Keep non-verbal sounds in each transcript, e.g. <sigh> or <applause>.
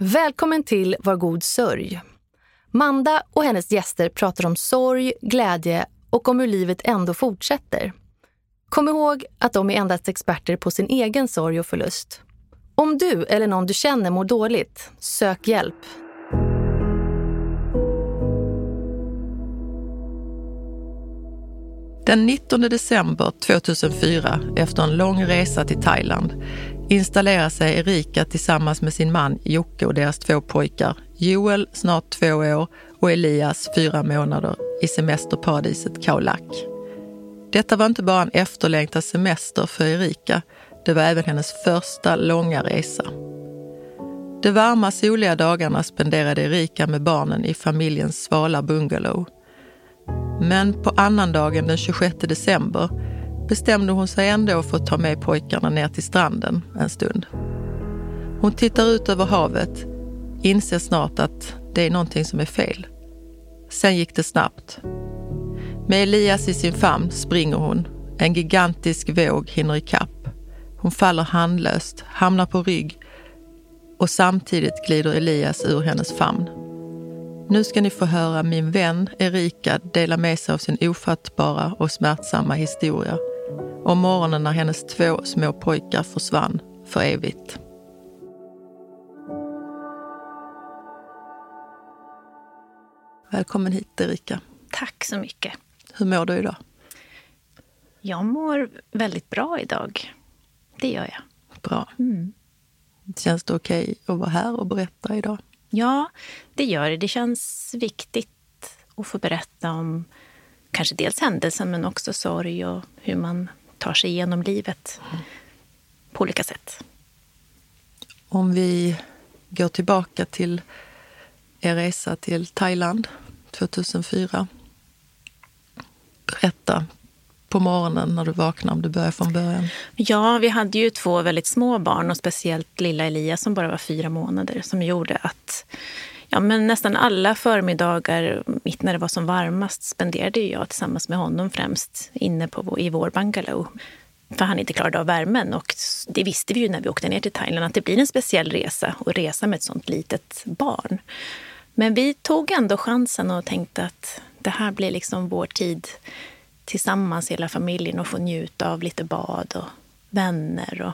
Välkommen till Var god sörj. Manda och hennes gäster pratar om sorg, glädje och om hur livet ändå fortsätter. Kom ihåg att de är endast experter på sin egen sorg och förlust. Om du eller någon du känner mår dåligt, sök hjälp. Den 19 december 2004, efter en lång resa till Thailand, installerar sig Erika tillsammans med sin man Jocke och deras två pojkar, Joel, snart två år, och Elias, fyra månader, i semesterparadiset Khao Lak. Detta var inte bara en efterlängtad semester för Erika, det var även hennes första långa resa. De varma soliga dagarna spenderade Erika med barnen i familjens svala bungalow. Men på annandagen den 26 december bestämde hon sig ändå för att ta med pojkarna ner till stranden en stund. Hon tittar ut över havet, inser snart att det är någonting som är fel. Sen gick det snabbt. Med Elias i sin famn springer hon. En gigantisk våg hinner ikapp. Hon faller handlöst, hamnar på rygg och samtidigt glider Elias ur hennes famn. Nu ska ni få höra min vän Erika dela med sig av sin ofattbara och smärtsamma historia om morgonen när hennes två små pojkar försvann för evigt. Välkommen hit Erika. Tack så mycket. Hur mår du idag? Jag mår väldigt bra idag. Det gör jag. Bra. Mm. Känns det okej okay att vara här och berätta idag? Ja, det gör det. Det känns viktigt att få berätta om kanske dels händelsen men också sorg och hur man tar sig igenom livet på olika sätt. Om vi går tillbaka till er resa till Thailand 2004. Berätta på morgonen när du vaknade, om du börjar från början. Ja, vi hade ju två väldigt små barn och speciellt lilla Elias som bara var fyra månader som gjorde att ja, men nästan alla förmiddagar, mitt när det var som varmast, spenderade jag tillsammans med honom främst inne på, i vår bungalow. För han inte klarade av värmen. Och det visste vi ju när vi åkte ner till Thailand, att det blir en speciell resa att resa med ett sånt litet barn. Men vi tog ändå chansen och tänkte att det här blir liksom vår tid tillsammans, hela familjen, och få njuta av lite bad och vänner och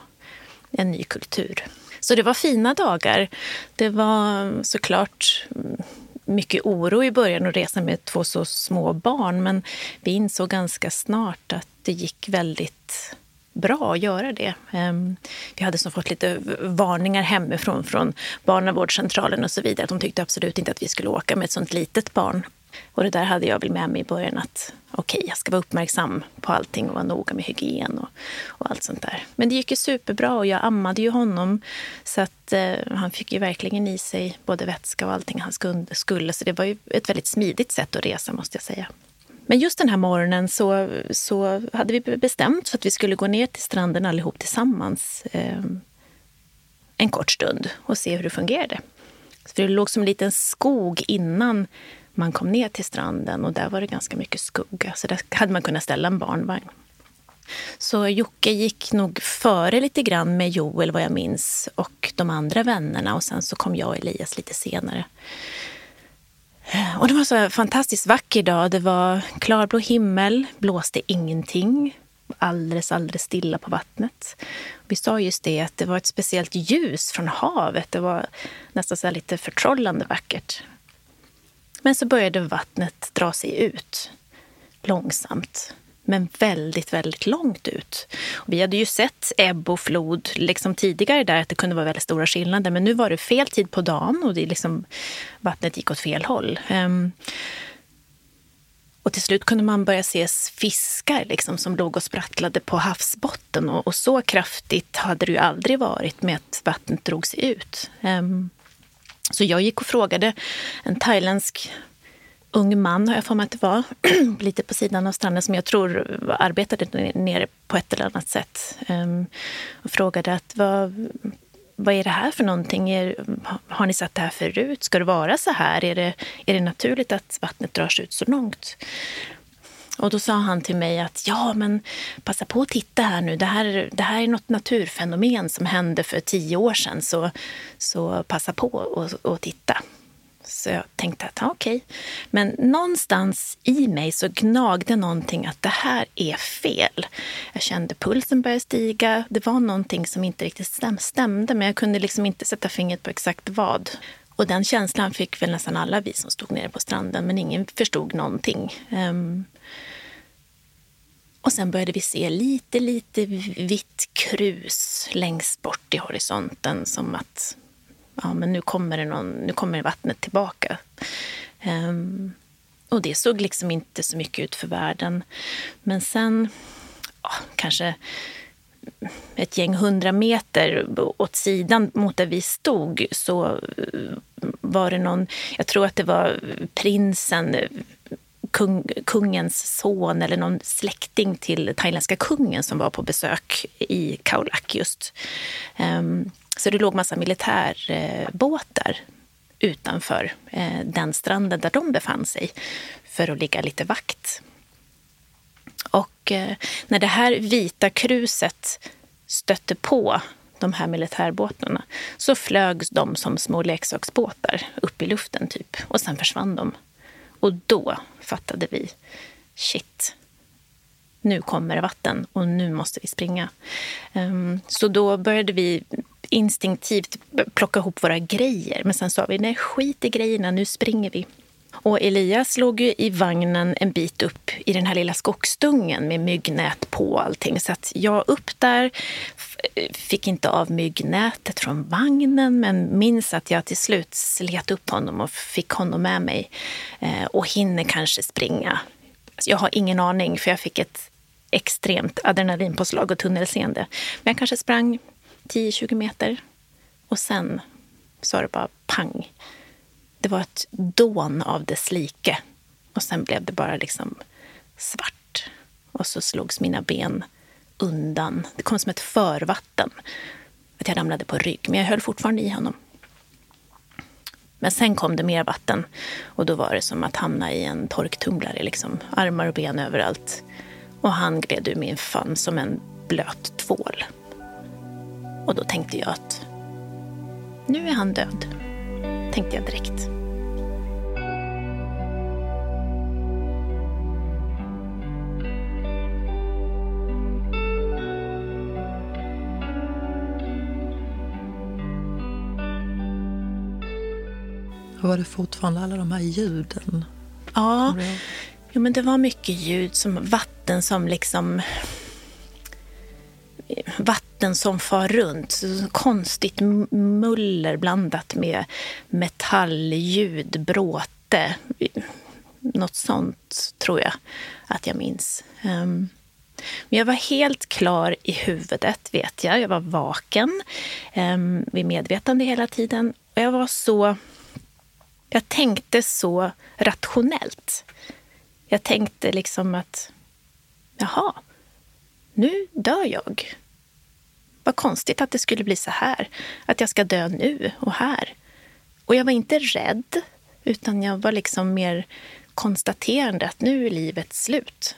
en ny kultur. Så det var fina dagar. Det var såklart mm, mycket oro i början att resa med två så små barn men vi insåg ganska snart att det gick väldigt bra att göra det. Ehm, vi hade så fått lite varningar hemifrån från barnavårdscentralen och så vidare. De tyckte absolut inte att vi skulle åka med ett sånt litet barn. Och det där hade jag väl med mig i början att okej, okay, jag ska vara uppmärksam på allting och vara noga med hygien och, och allt sånt där. Men det gick ju superbra och jag ammade ju honom så att eh, han fick ju verkligen i sig både vätska och allting han skulle. Så det var ju ett väldigt smidigt sätt att resa måste jag säga. Men just den här morgonen så, så hade vi bestämt så att vi skulle gå ner till stranden allihop tillsammans eh, en kort stund och se hur det fungerade. För det låg som en liten skog innan man kom ner till stranden och där var det ganska mycket skugga. Så där hade man kunnat ställa en barnvagn. Så Jocke gick nog före lite grann med Joel vad jag minns och de andra vännerna och sen så kom jag och Elias lite senare. Och det var så fantastiskt vacker dag. Det var klarblå himmel, blåste ingenting. Alldeles, alldeles stilla på vattnet. Vi sa just det att det var ett speciellt ljus från havet. Det var nästan så lite förtrollande vackert. Men så började vattnet dra sig ut långsamt men väldigt, väldigt långt ut. Och vi hade ju sett ebb och flod liksom tidigare där, att det kunde vara väldigt stora skillnader. Men nu var det fel tid på dagen och det liksom, vattnet gick åt fel håll. Um, och till slut kunde man börja se fiskar liksom, som låg och sprattlade på havsbotten. Och, och, så kraftigt hade det ju aldrig varit med att vattnet drog sig ut. Um, så jag gick och frågade en thailändsk ung man, har jag för mig att det var, <clears throat> lite på sidan av stranden som jag tror arbetade nere på ett eller annat sätt. Um, och frågade att vad, vad är det här för någonting? Är, har ni sett det här förut? Ska det vara så här? Är det, är det naturligt att vattnet drar sig ut så långt? Och då sa han till mig att ja, men passa på att titta här nu. Det här, det här är något naturfenomen som hände för tio år sedan, så, så passa på och, och titta. Så jag tänkte att okej. Okay. Men någonstans i mig så gnagde någonting att det här är fel. Jag kände pulsen börja stiga. Det var någonting som inte riktigt stämde, men jag kunde liksom inte sätta fingret på exakt vad. Och den känslan fick väl nästan alla vi som stod nere på stranden, men ingen förstod någonting. Um, och sen började vi se lite, lite vitt krus längst bort i horisonten som att ja, men nu, kommer det någon, nu kommer vattnet tillbaka. Um, och det såg liksom inte så mycket ut för världen. Men sen, ja, kanske ett gäng hundra meter åt sidan mot där vi stod så eh, var det någon, jag tror att det var prinsen kung, kungens son eller någon släkting till thailändska kungen som var på besök i Khao Lak just. Ehm, så det låg massa militärbåtar utanför eh, den stranden där de befann sig för att ligga lite vakt. Och eh, när det här vita kruset stötte på de här militärbåtarna så flögs de som små leksaksbåtar upp i luften typ och sen försvann de. Och då fattade vi, shit, nu kommer det vatten och nu måste vi springa. Ehm, så då började vi instinktivt plocka ihop våra grejer. Men sen sa vi, nej skit i grejerna, nu springer vi. Och Elias låg ju i vagnen en bit upp i den här lilla skogsdungen med myggnät på och allting. Så att jag upp där, fick inte av myggnätet från vagnen men minns att jag till slut slet upp honom och fick honom med mig. Eh, och hinner kanske springa. Alltså, jag har ingen aning för jag fick ett extremt adrenalinpåslag och tunnelseende. Men jag kanske sprang 10-20 meter och sen sa det bara pang det var ett dån av dess like. Och sen blev det bara liksom svart. Och så slogs mina ben undan. Det kom som ett förvatten. Att jag ramlade på rygg, men jag höll fortfarande i honom. Men sen kom det mer vatten och då var det som att hamna i en torktumlare. Liksom. Armar och ben överallt. Och han gled ur min famn som en blöt tvål. Och då tänkte jag att nu är han död. Tänkte jag direkt. var det fortfarande alla de här ljuden? Ja, ja men det var mycket ljud som vatten som liksom vatten som far runt. Konstigt muller blandat med metallljud, bråte. Något sånt tror jag att jag minns. Um, men jag var helt klar i huvudet, vet jag. Jag var vaken, ehm, vid medvetande hela tiden. Och jag var så jag tänkte så rationellt. Jag tänkte liksom att, jaha, nu dör jag. Vad konstigt att det skulle bli så här. Att jag ska dö nu och här. Och jag var inte rädd, utan jag var liksom mer konstaterande att nu är livet slut.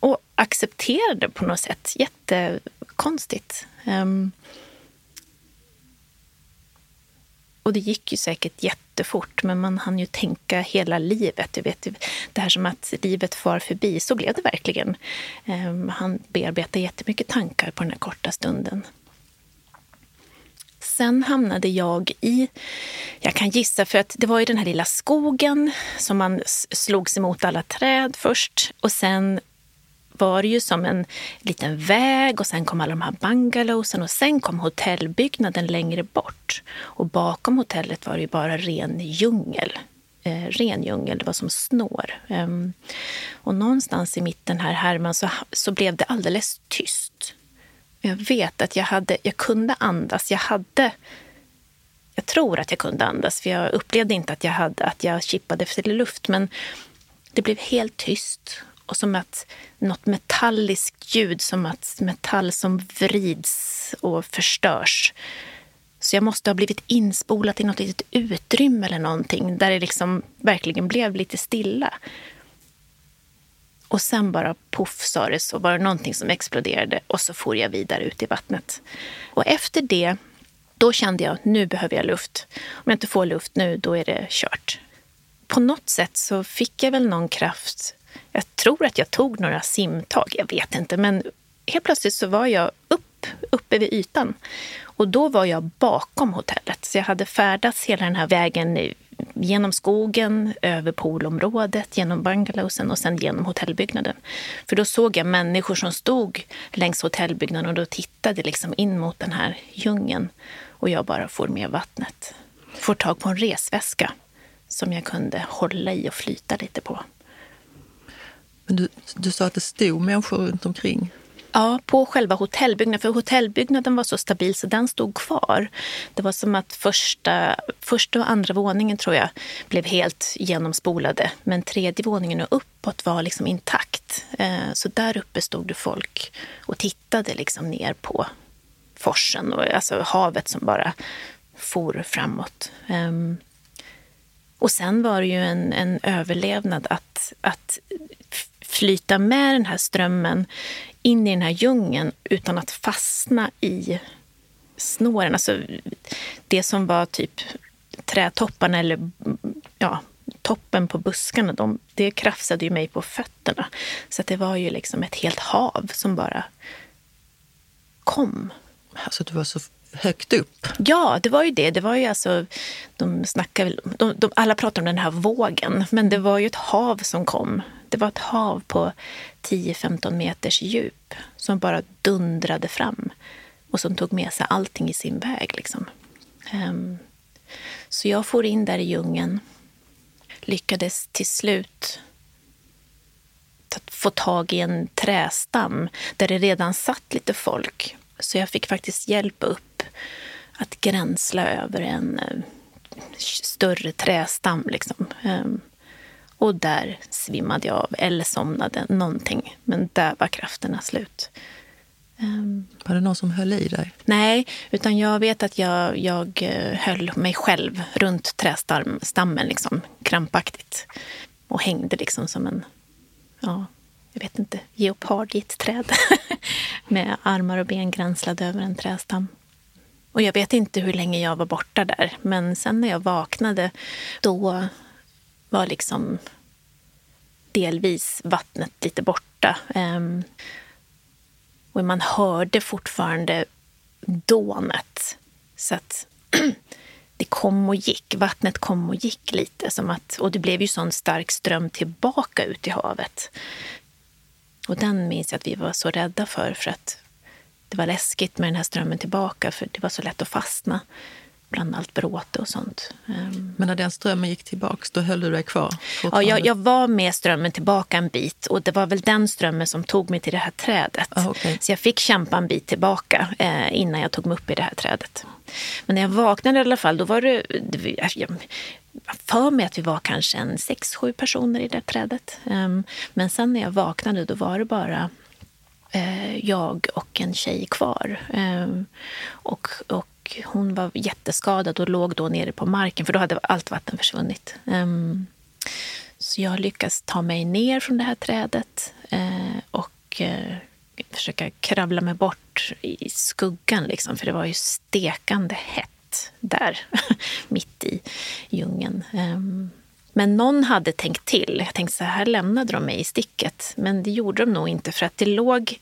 Och accepterade på något sätt. Jättekonstigt. Um, och det gick ju säkert jättefort, men man hann ju tänka hela livet. Du vet, det här som att livet far förbi, så blev det verkligen. Um, han bearbetade jättemycket tankar på den här korta stunden. Sen hamnade jag i, jag kan gissa för att det var i den här lilla skogen som man slogs emot alla träd först och sen var det ju som en liten väg och sen kom alla de här bungalowsen och sen kom hotellbyggnaden längre bort. Och bakom hotellet var det ju bara ren djungel. Eh, ren djungel, det var som snår. Um, och någonstans i mitten här, Herman, så, så blev det alldeles tyst. Jag vet att jag, hade, jag kunde andas. Jag hade... Jag tror att jag kunde andas, för jag upplevde inte att jag, hade, att jag kippade efter luft. Men det blev helt tyst och som att något metalliskt ljud, som att metall som vrids och förstörs. Så jag måste ha blivit inspolat i något litet utrymme eller någonting där det liksom verkligen blev lite stilla. Och sen bara poff sa det så var det någonting som exploderade och så for jag vidare ut i vattnet. Och efter det, då kände jag att nu behöver jag luft. Om jag inte får luft nu, då är det kört. På något sätt så fick jag väl någon kraft. Jag tror att jag tog några simtag, jag vet inte, men helt plötsligt så var jag upp, uppe vid ytan. Och då var jag bakom hotellet. Så jag hade färdats hela den här vägen genom skogen, över poolområdet, genom bungalowsen och sen genom hotellbyggnaden. För då såg jag människor som stod längs hotellbyggnaden och då tittade liksom in mot den här djungeln. Och jag bara får med vattnet. Får tag på en resväska som jag kunde hålla i och flyta lite på. Du, du sa att det stod människor runt omkring? Ja, på själva hotellbyggnaden. För hotellbyggnaden var så stabil så den stod kvar. Det var som att första, första och andra våningen tror jag blev helt genomspolade. Men tredje våningen och uppåt var liksom intakt. Eh, så där uppe stod det folk och tittade liksom ner på forsen och alltså havet som bara for framåt. Ehm, och sen var det ju en, en överlevnad att, att flyta med den här strömmen in i den här djungeln utan att fastna i snåren. Alltså det som var typ trädtopparna eller ja, toppen på buskarna, de, det krafsade ju mig på fötterna. Så det var ju liksom ett helt hav som bara kom. Alltså du var så högt upp? Ja, det var ju det. Det var ju alltså, de snackar, de, de, alla pratar om den här vågen, men det var ju ett hav som kom. Det var ett hav på 10-15 meters djup som bara dundrade fram och som tog med sig allting i sin väg. Liksom. Um, så jag for in där i djungeln, lyckades till slut få tag i en trästam där det redan satt lite folk. Så jag fick faktiskt hjälp upp att gränsla över en uh, större trästam. Liksom. Ehm, och där svimmade jag av eller somnade, någonting. Men där var krafterna slut. Um, var det någon som höll i dig? Nej, utan jag vet att jag, jag eh, höll mig själv runt trästammen liksom, krampaktigt. Och hängde liksom som en, ja, jag vet inte, geopard i ett träd. <laughs> Med armar och ben gränslade över en trästam. Och jag vet inte hur länge jag var borta där. Men sen när jag vaknade, då var liksom delvis vattnet lite borta. Ehm, och man hörde fortfarande dånet. Så att <clears throat> det kom och gick. Vattnet kom och gick lite. Som att, och det blev ju sån stark ström tillbaka ut i havet. Och den minns jag att vi var så rädda för. För att det var läskigt med den här strömmen tillbaka. För det var så lätt att fastna bland allt bråte och sånt. Ehm. Men när den strömmen gick tillbaka, då höll du dig kvar? Ja, jag, jag, var med strömmen tillbaka en bit och det var väl den strömmen som tog mig till det här trädet. Ah, okay. Så jag fick kämpa en bit tillbaka eh, innan jag tog mig upp i det här trädet. Men när jag vaknade i alla fall, då var det... Jag, för mig att vi var kanske en sex, sju personer i det trädet. Um, men sen när jag vaknade, då var det bara eh, jag och en tjej kvar. Um, och, och hon var jätteskadad och låg då nere på marken för då hade allt vatten försvunnit. Um, så jag lyckas ta mig ner från det här trädet uh, och uh, försöka kravla mig bort i skuggan, liksom, för det var ju stekande hett där, <laughs> mitt i djungeln. Um, men någon hade tänkt till. Jag tänkte så här lämnade de mig i sticket. Men det gjorde de nog inte för att det låg,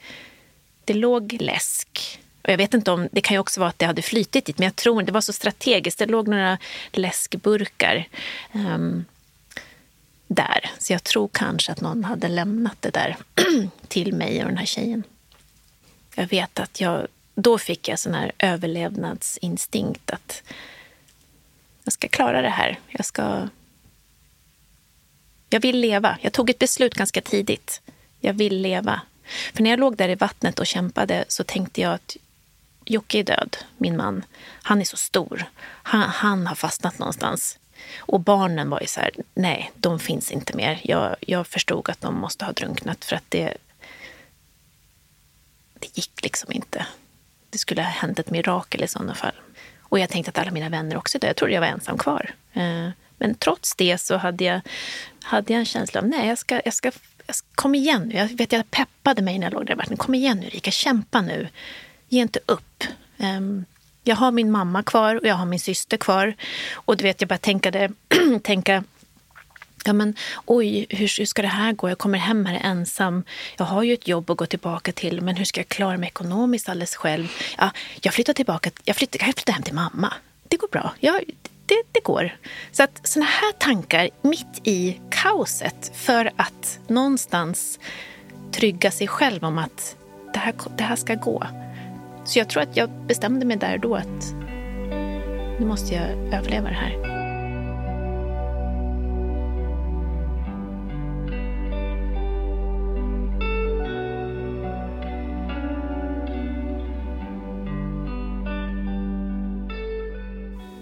det låg läsk och jag vet inte om, det kan ju också vara att det hade flytit dit, men jag tror det var så strategiskt. Det låg några läskburkar um, där. Så jag tror kanske att någon hade lämnat det där <clears throat> till mig och den här tjejen. Jag vet att jag, då fick jag sån här överlevnadsinstinkt att jag ska klara det här. Jag ska... Jag vill leva. Jag tog ett beslut ganska tidigt. Jag vill leva. För när jag låg där i vattnet och kämpade så tänkte jag att Jocke är död, min man. Han är så stor. Han, han har fastnat någonstans. Och barnen var ju så här, nej, de finns inte mer. Jag, jag förstod att de måste ha drunknat för att det, det gick liksom inte. Det skulle ha hänt ett mirakel i sådana fall. Och jag tänkte att alla mina vänner också är döda. Jag trodde jag var ensam kvar. Eh, men trots det så hade jag, hade jag en känsla av nej, jag ska, jag ska kom igen nu. Jag vet jag peppade mig när jag låg där i vattnet. Kom igen nu Rika, kämpa nu. Ge inte upp. Um, jag har min mamma kvar och jag har min syster kvar. Och du vet, jag bara tänkade, <clears throat> tänka Ja, men, oj, hur, hur ska det här gå? Jag kommer hem här ensam. Jag har ju ett jobb att gå tillbaka till, men hur ska jag klara mig ekonomiskt alldeles själv? Ja, jag flyttar tillbaka. Jag flyttar, jag flyttar hem till mamma. Det går bra. Jag, det, det går. Så att såna här tankar mitt i kaoset för att någonstans trygga sig själv om att det här, det här ska gå. Så jag tror att jag bestämde mig där och då att nu måste jag överleva det här.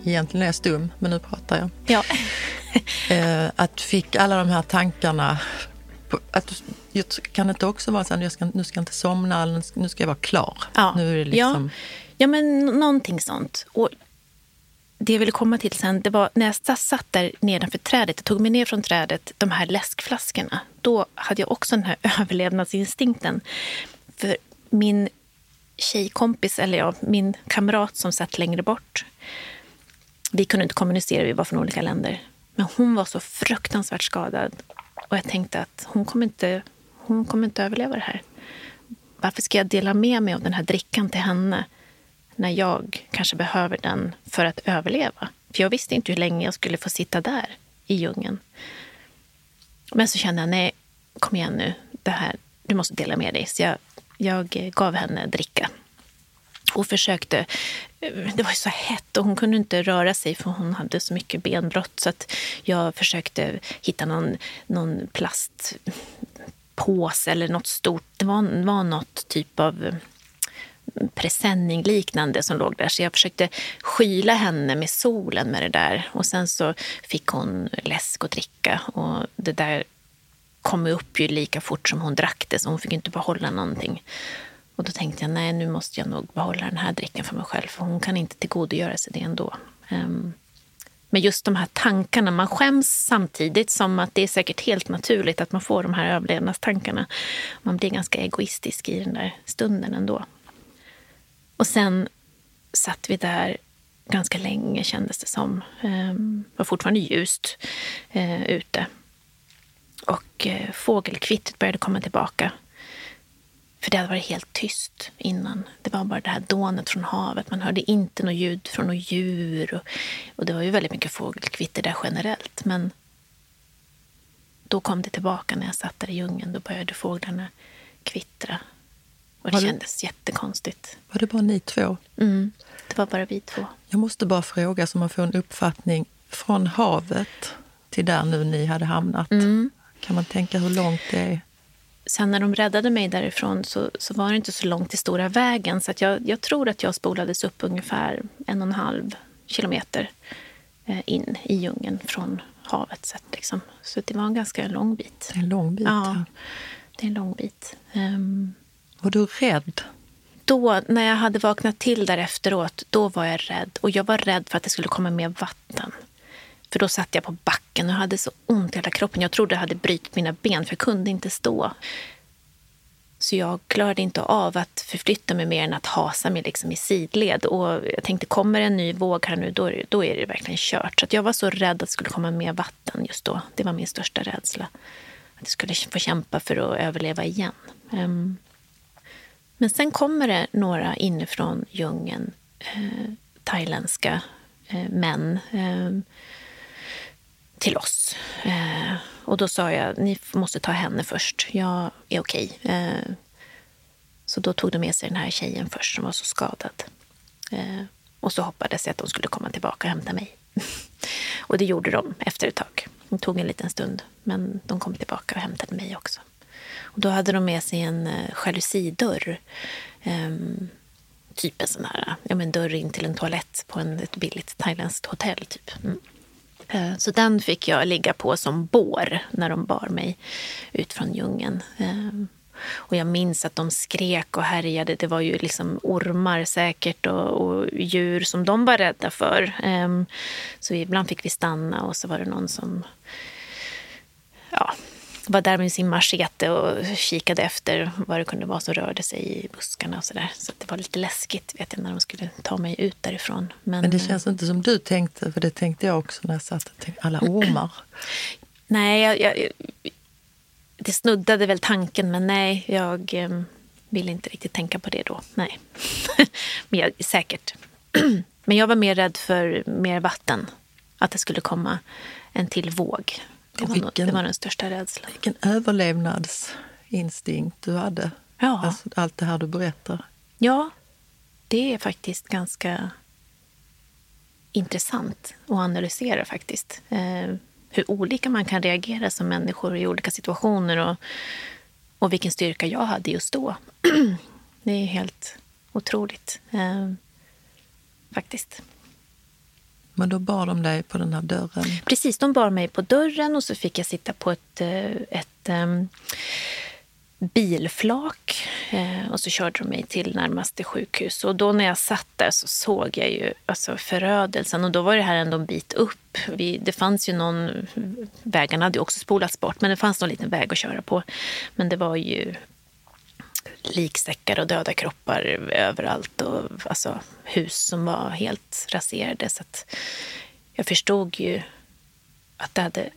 Egentligen är jag stum, men nu pratar jag. Ja. Eh, att fick alla de här tankarna att, kan det inte också vara så att jag ska, nu ska jag inte somna, nu ska jag vara klar? Ja, nu är det liksom... ja. ja men någonting sånt. Och det jag ville komma till sen, det var när jag satt där nedanför trädet, jag tog mig ner från trädet, de här läskflaskorna. Då hade jag också den här <laughs> överlevnadsinstinkten. För min tjejkompis, eller ja, min kamrat som satt längre bort, vi kunde inte kommunicera, vi var från olika länder. Men hon var så fruktansvärt skadad. Och jag tänkte att hon kommer inte, hon kommer inte överleva det här. Varför ska jag dela med mig av den här drickan till henne när jag kanske behöver den för att överleva? För jag visste inte hur länge jag skulle få sitta där i djungeln. Men så kände jag, nej, kom igen nu, det här, du måste dela med dig. Så jag, jag gav henne dricka och försökte. Det var så hett och hon kunde inte röra sig för hon hade så mycket benbrott. Så att jag försökte hitta någon, någon plastpåse eller något stort. Det var, var något typ av presenning liknande som låg där. Så jag försökte skyla henne med solen med det där. Och sen så fick hon läsk och dricka. Och det där kom upp ju lika fort som hon drack det, så hon fick inte behålla någonting. Och då tänkte jag, nej nu måste jag nog behålla den här drickan för mig själv, för hon kan inte tillgodogöra sig det ändå. Um, men just de här tankarna, man skäms samtidigt som att det är säkert helt naturligt att man får de här överlevnadstankarna. Man blir ganska egoistisk i den där stunden ändå. Och sen satt vi där ganska länge kändes det som. Um, det var fortfarande ljust uh, ute. Och eh, uh, fågelkvittret började komma tillbaka. För det hade varit helt tyst innan. Det var bara det här dånet från havet. Man hörde inte något ljud från något djur. Och, och det var ju väldigt mycket fågelkvitter där generellt. Men då kom det tillbaka när jag satt där i djungeln. Då började fåglarna kvittra. Och det var kändes det, jättekonstigt. Var det bara ni två? Mm, det var bara vi två. Jag måste bara fråga så man får en uppfattning. Från havet till där nu ni hade hamnat. Mm. Kan man tänka hur långt det är? Sen när de räddade mig därifrån så, så var det inte så långt till stora vägen. Så att jag, jag tror att jag spolades upp ungefär en och en halv kilometer eh, in i djungeln från havet. Så, liksom. så det var en ganska lång bit. En lång bit? Ja, det är en lång bit. Um, var du rädd? Då, när jag hade vaknat till där efteråt, då var jag rädd. Och jag var rädd för att det skulle komma mer vatten. För då satt jag på backen och hade så ont i hela kroppen. Jag trodde jag hade brutit mina ben för jag kunde inte stå. Så jag klarade inte av att förflytta mig mer än att hasa mig liksom i sidled. Och jag tänkte, kommer en ny våg här nu, då, då är det verkligen kört. Så jag var så rädd att det skulle komma mer vatten just då. Det var min största rädsla. Att jag skulle få kämpa för att överleva igen. Um, men sen kommer det några inifrån djungeln, eh, thailändska eh, män. Ehm, till oss. Eh, och då sa jag, ni måste ta henne först. Jag är okej. Eh, så då tog de med sig den här tjejen först som var så skadad. Eh, och så hoppades jag att de skulle komma tillbaka och hämta mig. <laughs> och det gjorde de efter ett tag. Det tog en liten stund, men de kom tillbaka och hämtade mig också. Och då hade de med sig en eh, jalusidörr. Um, ehm, typ en sån här ja, men dörr in till en toalett på en, ett billigt thailändskt hotell. Typ. Mm. Eh, så den fick jag ligga på som bår när de bar mig ut från djungeln. Eh, och jag minns att de skrek och härjade. Det var ju liksom ormar säkert och, och djur som de var rädda för. Ehm, så ibland fick vi stanna och så var det någon som ja, var där med sin machete och kikade efter vad det kunde vara som rörde sig i buskarna och så där. Så det var lite läskigt vet jag när de skulle ta mig ut därifrån. Men, Men det känns inte som du tänkte, för det tänkte jag också när jag satt och tänkte, alla ormar. <clears throat> nej, jag, jag, det snuddade väl tanken, men nej, jag eh, ville inte riktigt tänka på det då. Nej, <laughs> men jag, säkert. <clears throat> men jag var mer rädd för mer vatten, att det skulle komma en till våg. Det var, vilken, det var den största rädslan. Vilken överlevnadsinstinkt du hade. Ja. Alltså, allt det här du berättar. Ja, det är faktiskt ganska intressant att analysera faktiskt. Eh, hur olika man kan reagera som människor i olika situationer och, och vilken styrka jag hade just då. <clears throat> det är helt otroligt, eh, faktiskt. Men då bar de dig på den här dörren? Precis, de bar mig på dörren och så fick jag sitta på ett, eh, ett um, bilflak eh, och så körde de mig till närmaste sjukhus. Och då när jag satt där så såg jag ju alltså, förödelsen och då var det här ändå en bit upp. Vi, det fanns ju någon, vägarna hade ju också spolats bort men det fanns någon liten väg att köra på. Men det var ju liksäckar och döda kroppar överallt och alltså, hus som var helt raserade. Så jag förstod ju att det hade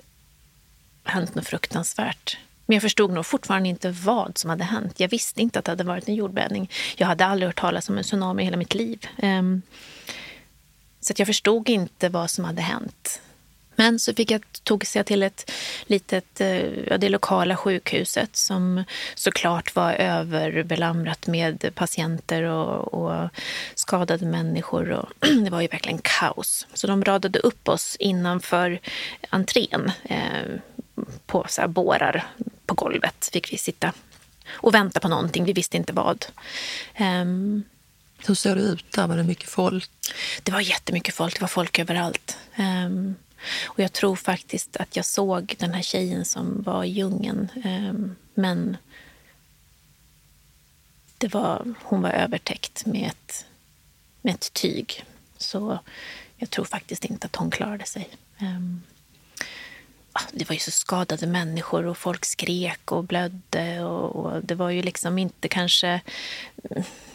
hänt något fruktansvärt. Men jag förstod nog fortfarande inte vad som hade hänt. Jag visste inte att det hade varit en jordbävning. Jag hade aldrig hört talas om en tsunami i hela mitt liv. Um, så jag förstod inte vad som hade hänt. Men så fick jag, tog sig till ett litet, eh, ja, det lokala sjukhuset som såklart var överbelamrat med patienter och, och skadade människor. Och <clears throat> det var ju verkligen kaos. Så de radade upp oss innanför entrén eh, på så här bårar på golvet. Fick vi sitta och vänta på någonting. Vi visste inte vad. Um, Hur såg det ut där? Var det mycket folk? Det var jättemycket folk. Det var folk överallt. Um, och jag tror faktiskt att jag såg den här tjejen som var i djungeln. Ehm, men det var, hon var övertäckt med ett, med ett tyg. Så jag tror faktiskt inte att hon klarade sig. Ehm. Ah, det var ju så skadade människor och folk skrek och blödde. Och, och, det var ju liksom inte kanske...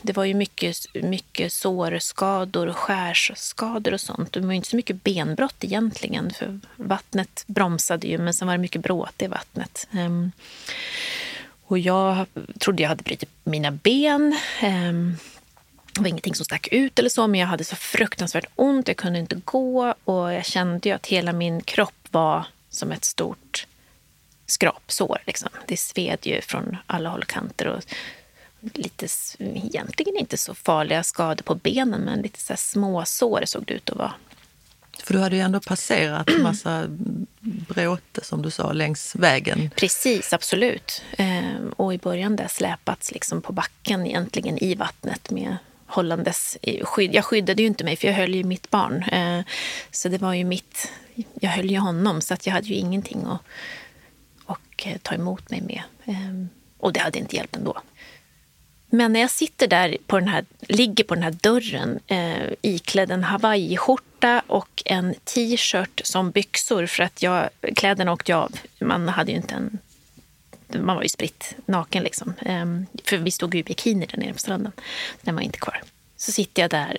Det var ju mycket, mycket sårskador och skärskador och sånt. Det var ju inte så mycket benbrott egentligen, för vattnet bromsade ju, men sen var det mycket bråte i vattnet. Um, och jag trodde jag hade brutit mina ben. Um, det var ingenting som stack ut eller så, men jag hade så fruktansvärt ont. Jag kunde inte gå och jag kände ju att hela min kropp var som ett stort skrapsår. Liksom. Det sved ju från alla håll och kanter. Och lite, egentligen inte så farliga skador på benen, men lite så små sår såg det ut att vara. För du hade ju ändå passerat en massa bråte, som du sa, längs vägen. Precis, absolut. Ehm, och i början där släpats liksom på backen egentligen i vattnet med hållandes skydd. Jag skyddade ju inte mig, för jag höll ju mitt barn. Eh, så det var ju mitt jag höll ju honom så att jag hade ju ingenting att att eh, ta emot mig med. Ehm, och det hade inte hjälpt ändå. Men när jag sitter där, på den här, ligger på den här dörren eh, iklädd en hawaiiskjorta och en t-shirt som byxor för att jag, kläderna åkte av. Man hade ju inte en... Man var ju spritt naken liksom. Eh, för vi stod ju i bikini där nere på stranden. Den var inte kvar. Så sitter jag där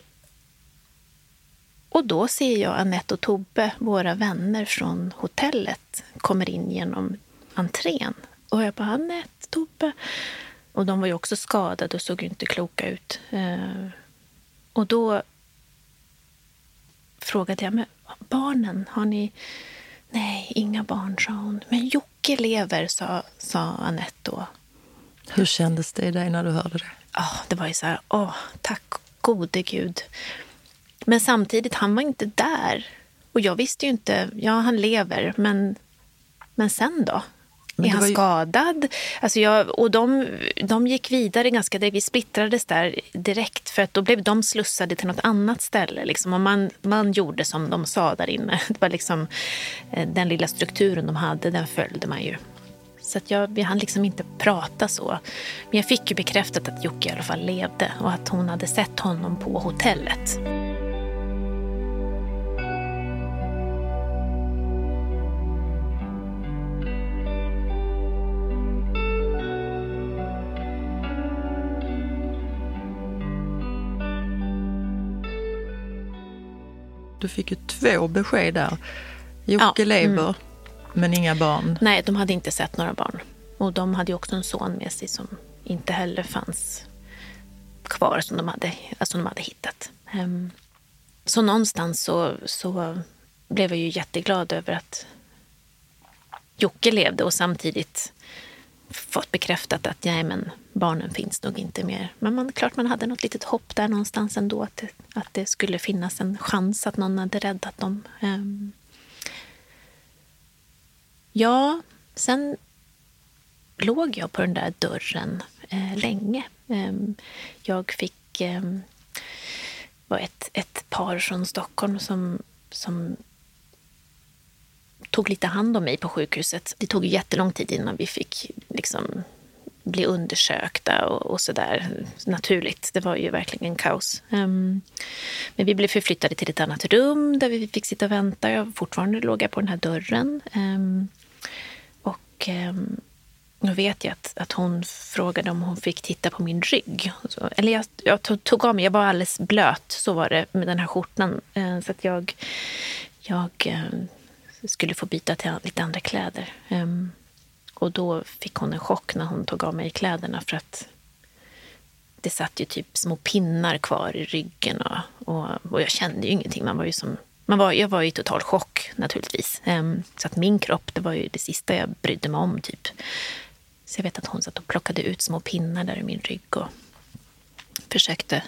och då ser jag Annette och Tobbe, våra vänner från hotellet, kommer in genom entrén. Och jag bara, Annette, Tobbe. Och de var ju också skadade och såg inte kloka ut. Eh, och då frågade jag, men barnen, har ni... Nej, inga barn, sa hon. Men Jocke lever, sa, sa Annette då. Hur kändes det i dig när du hörde det? Oh, det var ju så här, åh, tack gode gud. Men samtidigt, han var inte där. Och jag visste ju inte, ja han lever, men, men sen då? Men är han ju... skadad? Alltså jag, och de, de gick vidare ganska, vi splittrades där direkt för att då blev de slussade till något annat ställe. Liksom, och man, man gjorde som de sa där inne. <laughs> Det var liksom, eh, den lilla strukturen de hade, den följde man ju. Så att jag, vi hann liksom inte prata så. Men jag fick ju bekräftat att Jocke i alla fall levde och att hon hade sett honom på hotellet. Du fick ju två besked där. Jocke Ja, lever, mm. men inga barn. Nej, de hade inte sett några barn. Och de hade ju också en son med sig som inte heller fanns kvar som de hade, alltså de hade hittat. Ehm, så någonstans så, så blev jag ju jätteglad över att Jocke levde och samtidigt fått bekräftat att nej, men barnen finns nog inte mer. Men man, klart man hade något litet hopp där någonstans ändå att det, att det skulle finnas en chans att någon hade räddat dem. Um, Ja, sen låg jag på den där dörren eh, länge. Um, jag fick... Um, var ett, ett par från Stockholm som, som tog lite hand om mig på sjukhuset. Det tog jättelång tid innan vi fick liksom, bli undersökta och, och så där. Naturligt, det var ju verkligen kaos. Um, men vi blev förflyttade till ett annat rum där vi fick sitta och vänta. Jag fortfarande låg jag på den här dörren. Um, och ehm, nu vet jag att, att hon frågade om hon fick titta på min rygg. Så, eller jag, jag tog, tog av mig, jag var alldeles blöt, så var det med den här skjortan. Uh, så att jag, jag uh, skulle få byta till lite andra kläder. Ehm, och då fick hon en chock när hon tog av mig kläderna för att det satt ju typ små pinnar kvar i ryggen och, och, och jag kände ju ingenting. Man var ju som, man var, jag var i total chock naturligtvis. Ehm, så att min kropp, det var ju det sista jag brydde mig om. typ. Så jag vet att hon satt och plockade ut små pinnar där i min rygg och försökte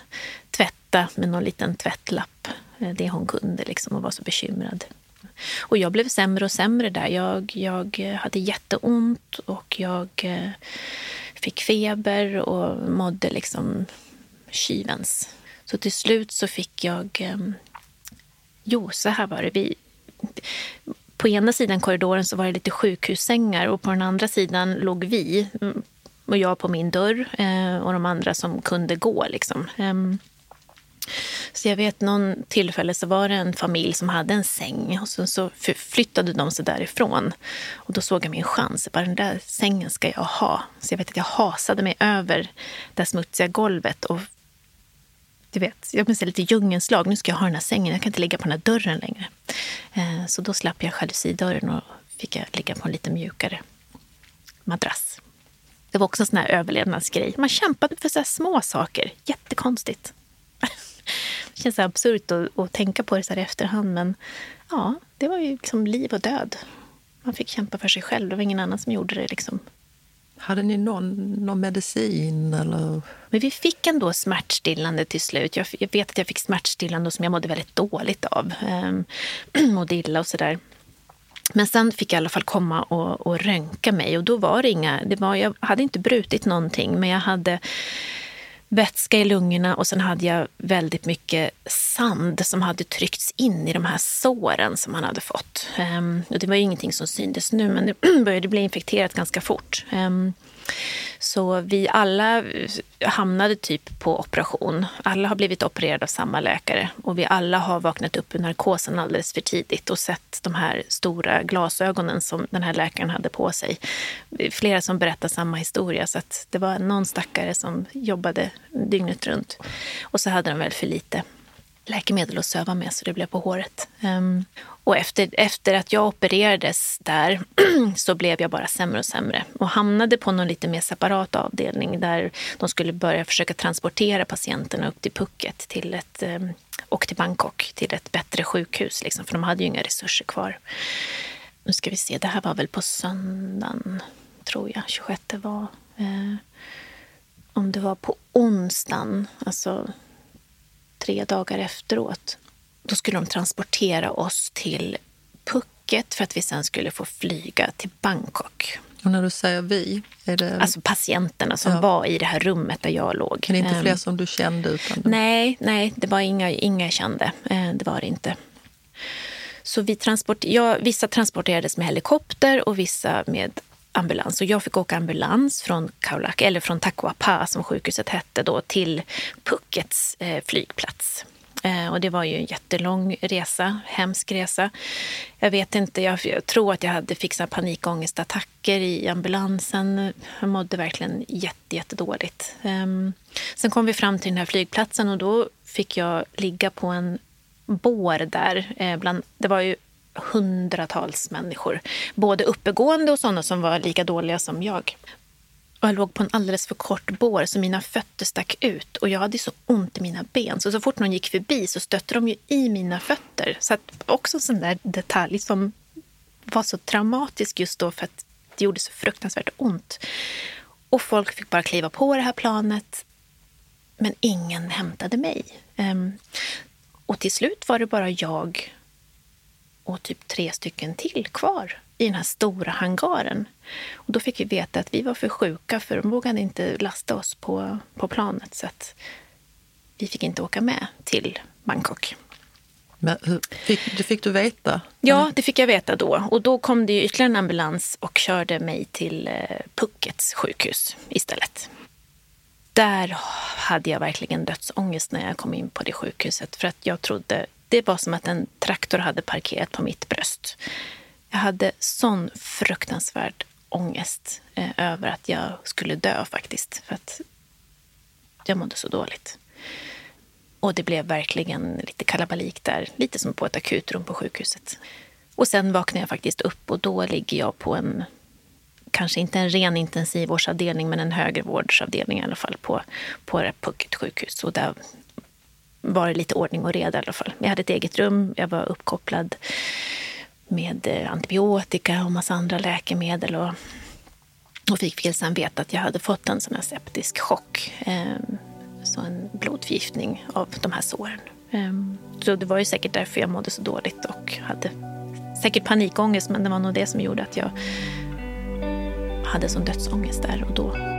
tvätta med någon liten tvättlapp eh, det hon kunde liksom och var så bekymrad. Och jag blev sämre och sämre där. Jag, jag hade jätteont och jag eh, fick feber och mådde liksom kyvens. Så till slut så fick jag... Ehm, jo, så här var det. Vi, på ena sidan korridoren så var det lite sjukhussängar och på den andra sidan låg vi. Mm, och jag på min dörr eh, och de andra som kunde gå. Liksom. Ehm, så jag vet någon tillfälle så var det en familj som hade en säng och så, så flyttade de sig därifrån. Och då såg jag min chans. Bara den där sängen ska jag ha. Så jag vet att jag hasade mig över det smutsiga golvet och du vet, jag minns lite djungelns lag. Nu ska jag ha den här sängen. Jag kan inte ligga på den här dörren längre. Eh, så då slapp jag jalusidörren och fick jag ligga på en lite mjukare madrass. Det var också en sån här överlevnadsgrej. Man kämpade för så här små saker. Jättekonstigt. Det känns absurt att, att tänka på det så här i efterhand. Men ja, det var ju liksom liv och död. Man fick kämpa för sig själv. Det var ingen annan som gjorde det. Liksom. Hade ni någon, någon medicin? Eller? Men vi fick ändå smärtstillande till slut. Jag, jag vet att jag fick smärtstillande som jag mådde väldigt dåligt av. Ehm, <clears throat> mådde illa och sådär. Men sen fick jag i alla fall komma och, och röntga mig. Och då var det inga... Det var, jag hade inte brutit någonting, men jag hade vätska i lungorna och sen hade jag väldigt mycket sand som hade tryckts in i de här såren som han hade fått. Ehm, och det var ju ingenting som syntes nu, men det <clears throat> började bli infekterat ganska fort. Ehm, så vi alla eh, hamnade typ på operation. Alla har blivit opererade av samma läkare och vi alla har vaknat upp ur narkosen alldeles för tidigt och sett de här stora glasögonen som den här läkaren hade på sig. Flera som berättar samma historia så att det var någon stackare som jobbade dygnet runt. Och så hade de väl för lite läkemedel att söva med så det blev på håret. Um, och efter, efter att jag opererades där <clears throat> så blev jag bara sämre och sämre och hamnade på någon lite mer separat avdelning där de skulle börja försöka transportera patienterna upp till Phuket till ett, um, och till Bangkok till ett bättre sjukhus, liksom, för de hade ju inga resurser kvar. Nu ska vi se, det här var väl på söndagen, tror jag, 26 var. Eh, om det var på onsdagen, alltså tre dagar efteråt, då skulle de transportera oss till Phuket för att vi sen skulle få flyga till Bangkok. Och när du säger vi, är det... Alltså patienterna som Ja. var i det här rummet där jag låg. Men inte Ehm, fler som du kände? Utan Nej, nej, det var inga, inga jag kände. Eh, det var det inte. Så vi transport, ja, vissa transporterades med helikopter och vissa med ambulans. Och jag fick åka ambulans från Kaulak, eller från Takuapa som sjukhuset hette då, till Phukets eh, flygplats. Eh, och det var ju en jättelång resa, hemsk resa. Jag vet inte, jag, jag tror att jag hade fixat panikångestattacker i ambulansen. Jag mådde verkligen jätte, jättedåligt. Um, sen kom vi fram till den här flygplatsen och då fick jag ligga på en bår där. Eh, bland, det var ju hundratals människor. Både uppegående och sådana som var lika dåliga som jag. Och jag låg på en alldeles för kort bår så mina fötter stack ut och jag hade så ont i mina ben. Så så fort någon gick förbi så stötte de ju i mina fötter. Så att också en sån där detalj som var så traumatisk just då för att det gjorde så fruktansvärt ont. Och folk fick bara kliva på det här planet. Men ingen hämtade mig. Ehm, och till slut var det bara jag och typ tre stycken till kvar i den här stora hangaren. Och då fick vi veta att vi var för sjuka för de vågade inte lasta oss på, på planet. Så att vi fick inte åka med till Bangkok. Men hur, fick, det fick du veta? Ja, det fick jag veta då. Och då kom det ytterligare en ambulans och körde mig till eh, Puckets sjukhus istället. Där hade jag verkligen dödsångest när jag kom in på det sjukhuset. För att jag trodde, det var som att en traktor hade parkerat på mitt bröst. Jag hade sån fruktansvärd ångest eh, över att jag skulle dö faktiskt. För att jag mådde så dåligt. Och det blev verkligen lite kalabalik där, lite som på ett akutrum på sjukhuset. Och sen vaknade jag faktiskt upp och då ligger jag på en, kanske inte en ren intensivvårdsavdelning, men en högervårdsavdelning i alla fall på, på Pucket sjukhus. Och där var det lite ordning och reda i alla fall. Jag hade ett eget rum, jag var uppkopplad med eh, antibiotika och massa andra läkemedel. Och, och fick sen veta att jag hade fått en sån här septisk chock. Eh, så en blodförgiftning av de här såren. Eh, så det var ju säkert därför jag mådde så dåligt och hade säkert panikångest men det var nog det som gjorde att jag hade sån dödsångest där och då.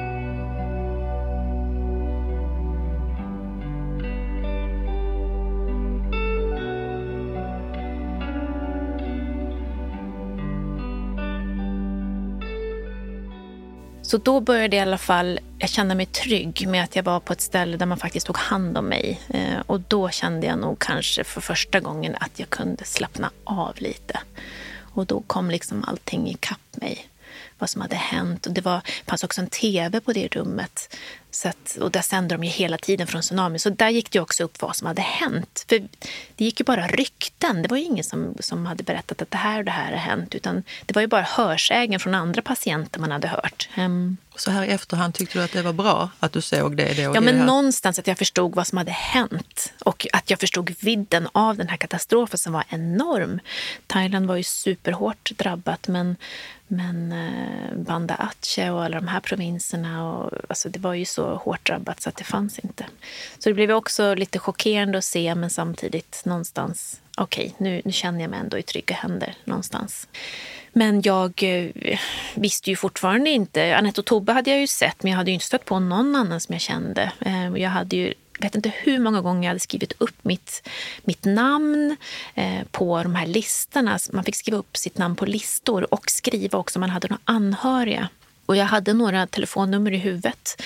Så då började jag i alla fall jag känna mig trygg med att jag var på ett ställe där man faktiskt tog hand om mig. Eh, och då kände jag nog kanske för första gången att jag kunde slappna av lite. Och då kom liksom allting ikapp mig vad som hade hänt. Och det var, fanns också en tv på det rummet. Så att, och där sände de ju hela tiden från tsunami. Så där gick det också upp vad som hade hänt. För det gick ju bara rykten. Det var ju ingen som, som hade berättat att det här och det här har hänt. Utan det var ju bara hörsägen från andra patienter man hade hört. Um, så här i efterhand, tyckte du att det var bra att du såg det? det och ja, det men här? någonstans att jag förstod vad som hade hänt. Och att jag förstod vidden av den här katastrofen som var enorm. Thailand var ju superhårt drabbat men men eh, Banda Aceh och alla de här provinserna, och, alltså det var ju så så hårt drabbat så att det fanns inte. Så det blev också lite chockerande att se, men samtidigt någonstans, okej, okay, nu, nu känner jag mig ändå i trygga händer någonstans. Men jag eh, visste ju fortfarande inte. Anette och Tobbe hade jag ju sett, men jag hade ju inte stött på någon annan som jag kände. Eh, jag hade ju vet inte hur många gånger jag hade skrivit upp mitt, mitt namn eh, på de här listorna. Man fick skriva upp sitt namn på listor och skriva också om man hade några anhöriga. Och jag hade några telefonnummer i huvudet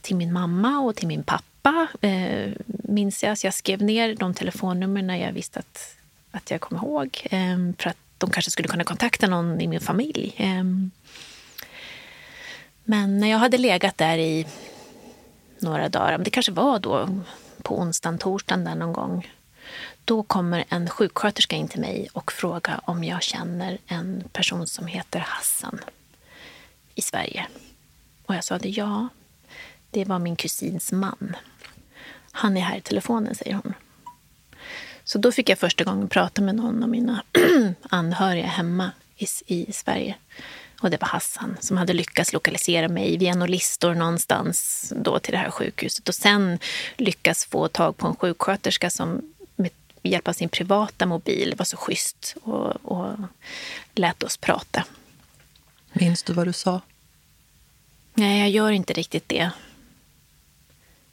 till min mamma och till min pappa, eh, minns jag. Så jag skrev ner de telefonnumren när jag visste att, att jag kom ihåg. Eh, för att de kanske skulle kunna kontakta någon i min familj. Eh, men när jag hade legat där i några dagar, det kanske var då på onsdagen, torsdagen där någon gång. Då kommer en sjuksköterska in till mig och frågar om jag känner en person som heter Hassan i Sverige. Och jag sa det, ja, det var min kusins man. Han är här i telefonen, säger hon. Så då fick jag första gången prata med någon av mina <clears throat> anhöriga hemma i, i Sverige. Och det var Hassan som hade lyckats lokalisera mig via några listor någonstans då till det här sjukhuset. Och sen lyckas få tag på en sjuksköterska som med hjälp av sin privata mobil var så schysst och, och lät oss prata. Minns du vad du sa? Nej, jag gör inte riktigt det.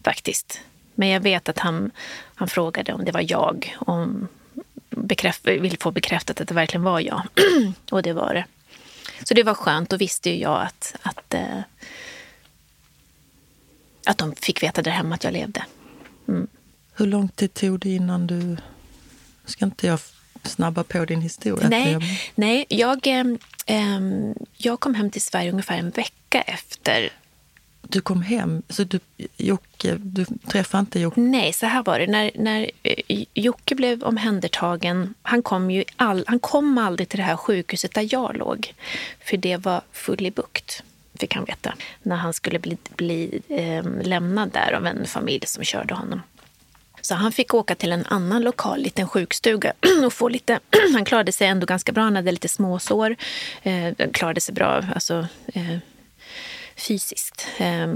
Faktiskt. Men jag vet att han, han frågade om det var jag. Om bekräft, vill få bekräftat att det verkligen var jag. <clears throat> och det var det. Så det var skönt. Då visste ju jag att, att, eh, att de fick veta där hemma att jag levde. Mm. Hur lång tid tog det innan du... Ska inte jag snabba på din historia? Nej, nej jag, eh, jag kom hem till Sverige ungefär en vecka efter Du kom hem, så du, Jocke, du träffade inte Jocke? Nej, så här var det. När, när eh, Jocke blev omhändertagen, han kom, ju all, han kom aldrig till det här sjukhuset där jag låg. För det var full i bukt, fick han veta. När han skulle bli, bli eh, lämnad där av en familj som körde honom. Så han fick åka till en annan lokal liten sjukstuga <clears throat> och få lite... <clears throat> han klarade sig ändå ganska bra. Han hade lite småsår. Eh, klarade sig bra alltså, eh, fysiskt. Eh,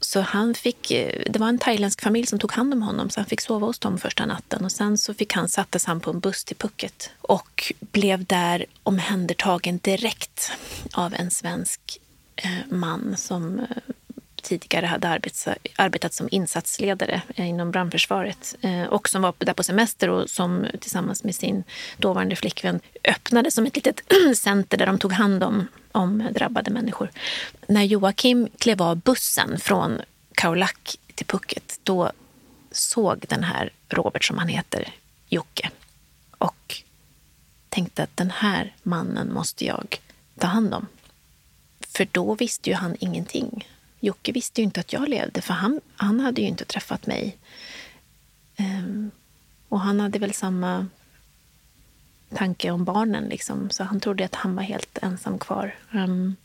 så han fick, eh, det var en thailändsk familj som tog hand om honom så han fick sova hos dem första natten. Och Sen så fick han, sattes han på en buss till Phuket och blev där omhändertagen direkt av en svensk eh, man som eh, tidigare hade arbetat, arbetat som insatsledare eh, inom brandförsvaret eh, och som var där på semester och som tillsammans med sin dåvarande flickvän öppnade som ett litet <clears throat> center där de tog hand om, om drabbade människor. När Joakim klev av bussen från Kaulak till Phuket då såg den här Robert, som han heter, Jocke och tänkte att den här mannen måste jag ta hand om. För då visste ju han ingenting. Jocke visste ju inte att jag levde, för han, han hade ju inte träffat mig. Um, och han hade väl samma tanke om barnen, liksom, så han trodde att han var helt ensam kvar. Um,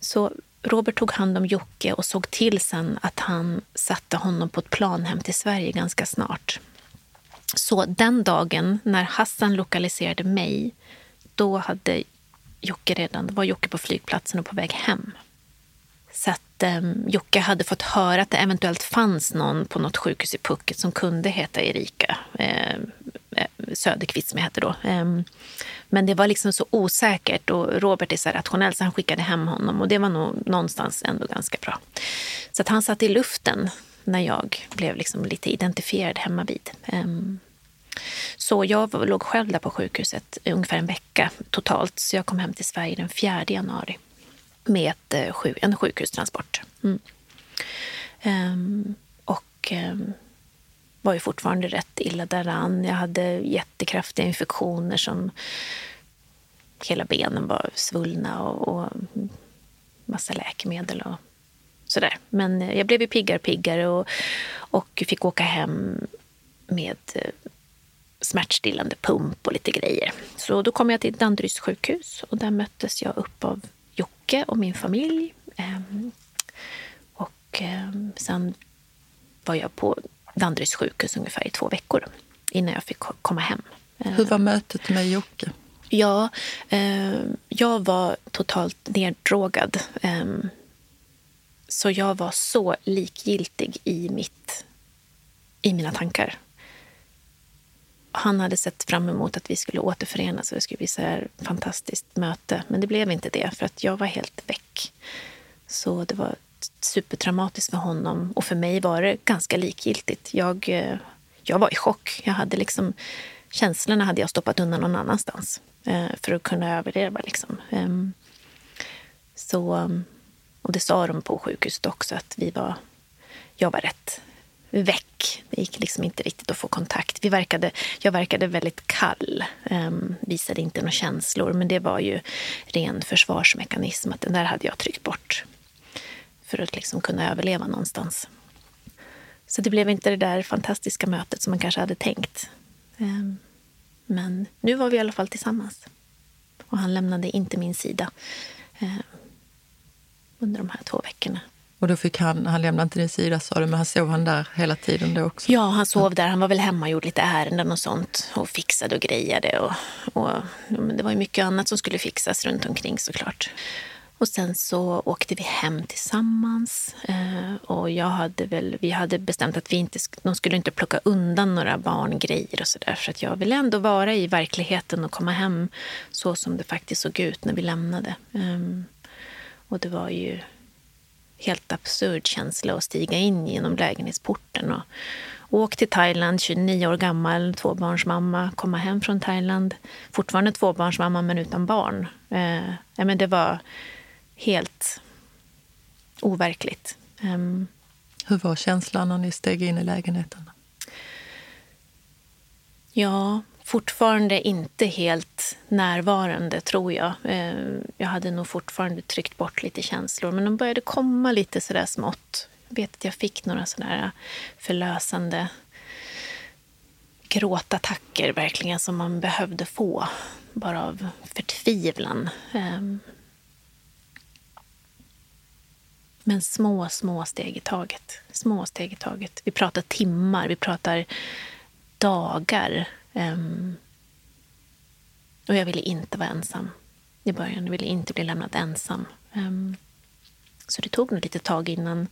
så Robert tog hand om Jocke och såg till sen att han satte honom på ett plan hem till Sverige ganska snart. Så den dagen när Hassan lokaliserade mig, då hade Jocke redan, var Jocke på flygplatsen och på väg hem. Så att eh, Jocke hade fått höra att det eventuellt fanns någon på något sjukhus i Phuket som kunde heta Erika ehm, eh, Söderqvist som jag hette då. Eh, men det var liksom så osäkert och Robert är så rationell så han skickade hem honom och det var nog någonstans ändå ganska bra. Så att han satt i luften när jag blev liksom lite identifierad hemma vid. Ehm, så jag låg själv där på sjukhuset ungefär en vecka totalt. Så jag kom hem till Sverige den 4 januari med ett, eh, en sjukhustransport. Mm. Um, och um, var ju fortfarande rätt illa däran. Jag hade jättekraftiga infektioner som hela benen var svullna och, och massa läkemedel och sådär. Men eh, jag blev ju piggare och piggare och, och fick åka hem med eh, smärtstillande pump och lite grejer. Så då kom jag till Danderyds sjukhus och där möttes jag upp av Jocke och min familj. Ehm, och ehm, sen var jag på Danderyds sjukhus ungefär i två veckor innan jag fick komma hem. Hur var mötet med Jocke? Ja, jag var totalt neddrogad. Så jag var så likgiltig i, mitt, i mina tankar han hade sett fram emot att vi skulle återförenas och det skulle bli så här fantastiskt möte. Men det blev inte det, för att jag var helt väck. Så det var supertraumatiskt för honom. Och för mig var det ganska likgiltigt. Jag, eh, jag var i chock. Jag hade liksom, känslorna hade jag stoppat undan någon annanstans eh, för att kunna överleva. Liksom. Ehm, så, och det sa de på sjukhuset också, att vi var, jag var rätt väck. Det gick liksom inte riktigt att få kontakt. Vi verkade, jag verkade väldigt kall, um, visade inte några känslor. Men det var ju ren försvarsmekanism. Att den där hade jag tryckt bort för att liksom kunna överleva någonstans. Så det blev inte det där fantastiska mötet som man kanske hade tänkt. Um, men nu var vi i alla fall tillsammans. Och han lämnade inte min sida um, under de här två veckorna. Och då fick han, han lämnade inte din sida sa du, men han sov han där hela tiden då också? Ja, han sov där. Han var väl hemma och gjorde lite ärenden och sånt och fixade och grejade. Och, och det var ju mycket annat som skulle fixas runt omkring såklart. Och sen så åkte vi hem tillsammans. Eh, och jag hade väl, vi hade bestämt att vi inte, de skulle inte plocka undan några barngrejer och sådär. För att jag ville ändå vara i verkligheten och komma hem så som det faktiskt såg ut när vi lämnade. Ehm, och det var ju helt absurd känsla att stiga in genom lägenhetsporten. Och, åk till Thailand, 29 år gammal, tvåbarnsmamma, komma hem från Thailand. Fortfarande tvåbarnsmamma, men utan barn. Eh, men det var helt overkligt. Um, Hur var känslan när ni steg in i lägenheten? Ja, fortfarande inte helt närvarande, tror jag. Eh, jag hade nog fortfarande tryckt bort lite känslor, men de började komma lite sådär smått. Jag vet att jag fick några sådär förlösande gråtattacker verkligen som man behövde få, bara av förtvivlan. Ehm. Men små, små steg i taget. Små steg i taget. Vi pratar timmar, vi pratar dagar. Um, och jag ville inte vara ensam i början. Jag ville inte bli lämnad ensam. Um, så det tog nog lite tag innan...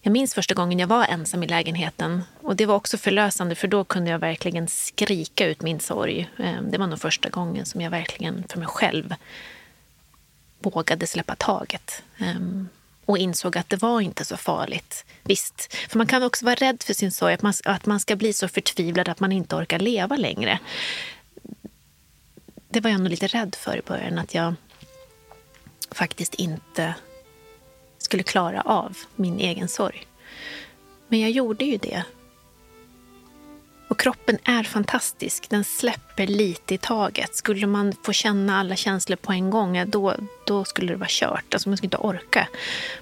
Jag minns första gången jag var ensam i lägenheten. Och Det var också förlösande, för då kunde jag verkligen skrika ut min sorg. Um, det var nog första gången som jag verkligen för mig själv vågade släppa taget och insåg att det var inte så farligt. Visst, för man kan också vara rädd för sin sorg, att man, att man ska bli så förtvivlad att man inte orkar leva längre. Det var jag nog lite rädd för i början, att jag faktiskt inte skulle klara av min egen sorg. Men jag gjorde ju det och kroppen är fantastisk. Den släpper lite i taget. Skulle man få känna alla känslor på en gång, då, då skulle det vara kört. Alltså man skulle inte orka.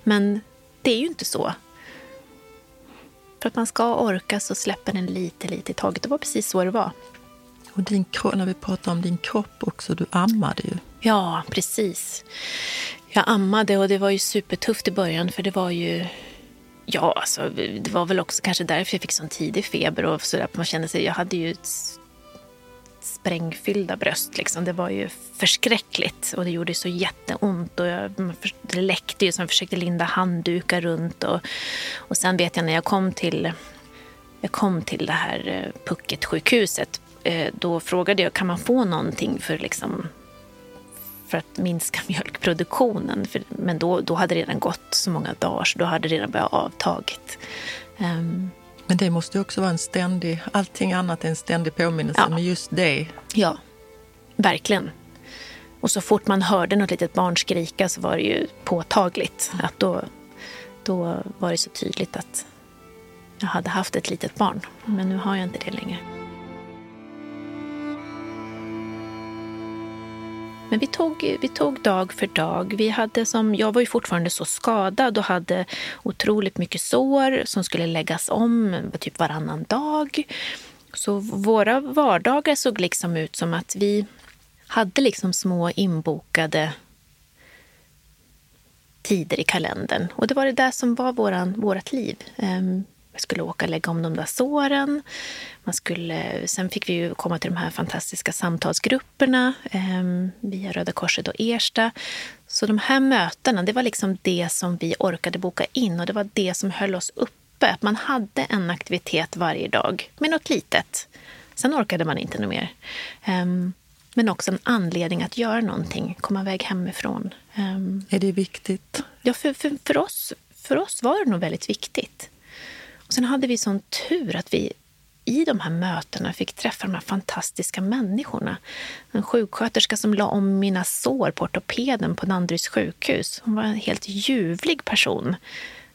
Men det är ju inte så. För att man ska orka så släpper den lite, lite i taget. Det var precis så det var. Och din, när vi pratar om din kropp också, du ammade ju. Ja, precis. Jag ammade och det var ju supertufft i början för det var ju Ja, alltså, det var väl också kanske därför jag fick sån tidig feber. och så där. Man kände sig, Jag hade ju sprängfyllda bröst. Liksom. Det var ju förskräckligt och det gjorde så jätteont. Och jag, det läckte ju så jag försökte linda handdukar runt. Och, och sen vet jag när jag kom till, jag kom till det här eh, Pucket-sjukhuset. Eh, då frågade jag kan man få någonting för liksom för att minska <laughs> mjölkproduktionen. För, men då, då hade det redan gått så många dagar så då hade det redan börjat avtagit. Um, men det måste också vara en ständig, allting annat är en ständig påminnelse, ja. men just det. Ja, verkligen. Och så fort man hörde något litet barn skrika så var det ju påtagligt. Att då, då var det så tydligt att jag hade haft ett litet barn. Men nu har jag inte det längre. Men vi tog, vi tog dag för dag. Vi hade som, jag var ju fortfarande så skadad och hade otroligt mycket sår som skulle läggas om typ varannan dag. Så våra vardagar såg liksom ut som att vi hade liksom små inbokade tider i kalendern. Och det var det där som var våran, vårat liv. Um, jag skulle åka och lägga om de där såren. Man skulle, sen fick vi ju komma till de här fantastiska samtalsgrupperna eh, via Röda Korset och Ersta. Så de här mötena, det var liksom det som vi orkade boka in och det var det som höll oss uppe. Att man hade en aktivitet varje dag med något litet. Sen orkade man inte något mer. Eh, men också en anledning att göra någonting, komma iväg hemifrån. Um, är det viktigt? Ja, för, för, för, oss, för oss var det nog väldigt viktigt. Och sen hade vi sån tur att vi i de här mötena fick träffa de här fantastiska människorna. En sjuksköterska som la om mina sår på ortopeden på Danderyds sjukhus. Hon var en helt ljuvlig person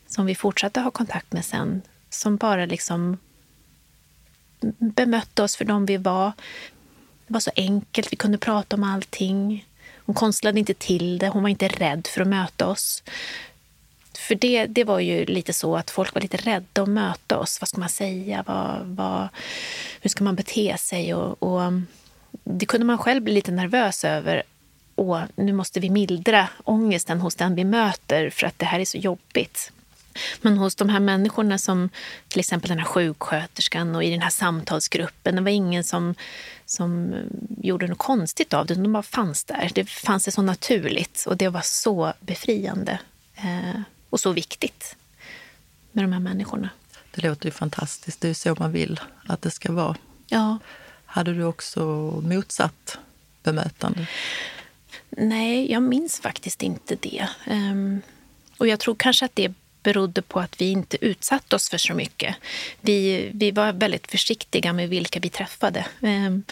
som vi fortsatte ha kontakt med sen. Som bara liksom bemötte oss för de vi var. Det var så enkelt, vi kunde prata om allting. Hon konstlade inte till det, hon var inte rädd för att möta oss. För det, det var ju lite så att folk var lite rädda att möta oss. Vad ska man säga? Vad, vad, hur ska man bete sig? Och, och, det kunde man själv bli lite nervös över. Och nu måste vi mildra ångesten hos den vi möter för att det här är så jobbigt. Men hos de här människorna som till exempel den här sjuksköterskan och i den här samtalsgruppen, det var ingen som, som eh, gjorde något konstigt av det. De bara fanns där. Det fanns det så naturligt och det var så befriande. Eh, och så viktigt med de här människorna. Det låter ju fantastiskt. Det är så man vill att det ska vara. Ja. Hade du också motsatt bemötande? Nej, jag minns faktiskt inte det. Um, och jag tror kanske att det berodde på att vi inte utsatte oss för så mycket. Vi, vi var väldigt försiktiga med vilka vi träffade. Um,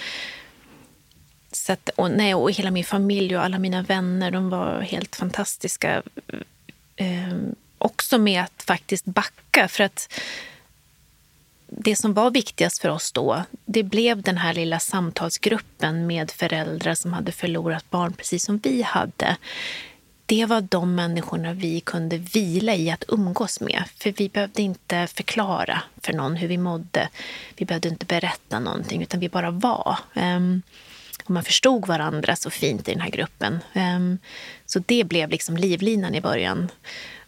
så att, och, nej, och hela min familj och alla mina vänner de var helt fantastiska eh, också med att faktiskt backa. För att det som var viktigast för oss då, det blev den här lilla samtalsgruppen med föräldrar som hade förlorat barn precis som vi hade. Det var de människorna vi kunde vila i att umgås med. För vi behövde inte förklara för någon hur vi mådde. Vi behövde inte berätta någonting, utan vi bara var. Ehm, och man förstod varandra så fint i den här gruppen. Ehm, så det blev liksom livlinan i början.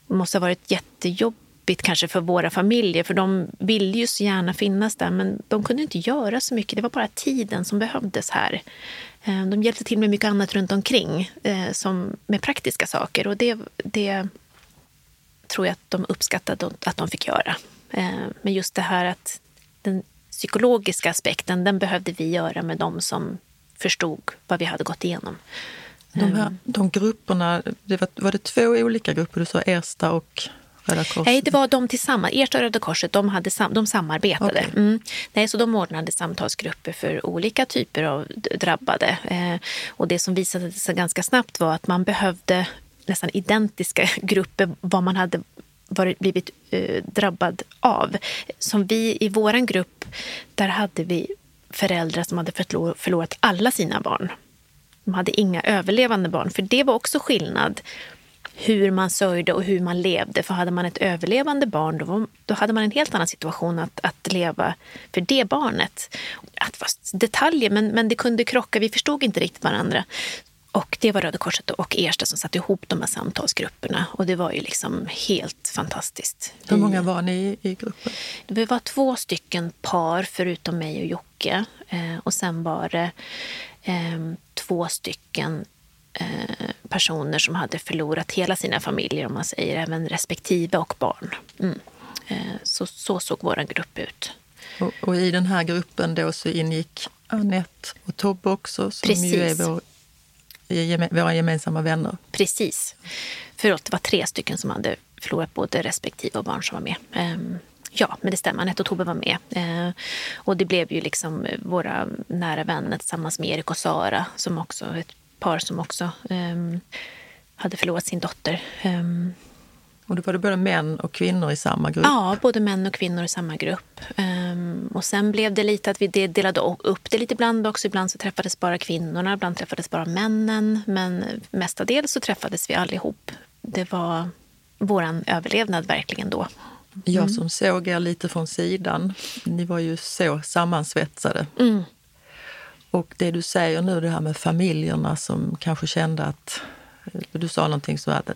Det måste ha varit jättejobbigt kanske för våra familjer, för de ville ju så gärna finnas där, men de kunde inte göra så mycket. Det var bara tiden som behövdes här. Ehm, de hjälpte till med mycket annat runt omkring, eh, som med praktiska saker. Och det, det tror jag att de uppskattade att de fick göra. Ehm, men just det här att den psykologiska aspekten, den behövde vi göra med de som förstod vad vi hade gått igenom. De, här, de grupperna, det var, var det två olika grupper? Du sa Ersta och Röda Korset? Nej, det var de tillsammans. Ersta och Röda Korset de, hade sam, de samarbetade. Okay. Mm. Nej, så de ordnade samtalsgrupper för olika typer av drabbade. Eh, och det som visade sig ganska snabbt var att man behövde nästan identiska <laughs> grupper vad man hade varit, blivit eh, drabbad av. Som vi i vår grupp, där hade vi föräldrar som hade förlorat alla sina barn. De hade inga överlevande barn, för det var också skillnad hur man sörjde och hur man levde. För hade man ett överlevande barn då, var, då hade man en helt annan situation att, att leva för det barnet. Att var detaljer, men, men det kunde krocka. Vi förstod inte riktigt varandra. Och det var Röda Korset och Ersta som satte ihop de här samtalsgrupperna. Och det var ju liksom helt fantastiskt. Hur många var ni i gruppen? Vi var två stycken par, förutom mig och Jocke. Eh, och sen var det eh, två stycken Eh, personer som hade förlorat hela sina familjer, om man säger, även respektive och barn. Mm. Eh, så, så såg vår grupp ut. Och, och, i den här gruppen då så ingick Annette och Tobbe också, som Precis. ju är vår, våra gemensamma vänner. Precis. Förlåt, det var tre stycken som hade förlorat både respektive och barn som var med. Ehm, ja, men det stämmer. Anette och Tobbe var med. Eh, och det blev ju liksom eh, våra nära vänner tillsammans med Erik och Sara som också ett par som också ehm, hade förlorat sin dotter. Ehm, och då var det både män och kvinnor i samma grupp? Ja, både män och kvinnor i samma grupp. Um, och sen blev det lite att vi delade upp det lite ibland också. Ibland så träffades bara kvinnorna, ibland träffades bara männen. Men mestadels så träffades vi allihop. Det var vår överlevnad verkligen då. Mm. Jag som såg er lite från sidan, ni var ju så sammansvetsade. Mm. Och det du säger nu, det här med familjerna som kanske kände att du sa någonting så att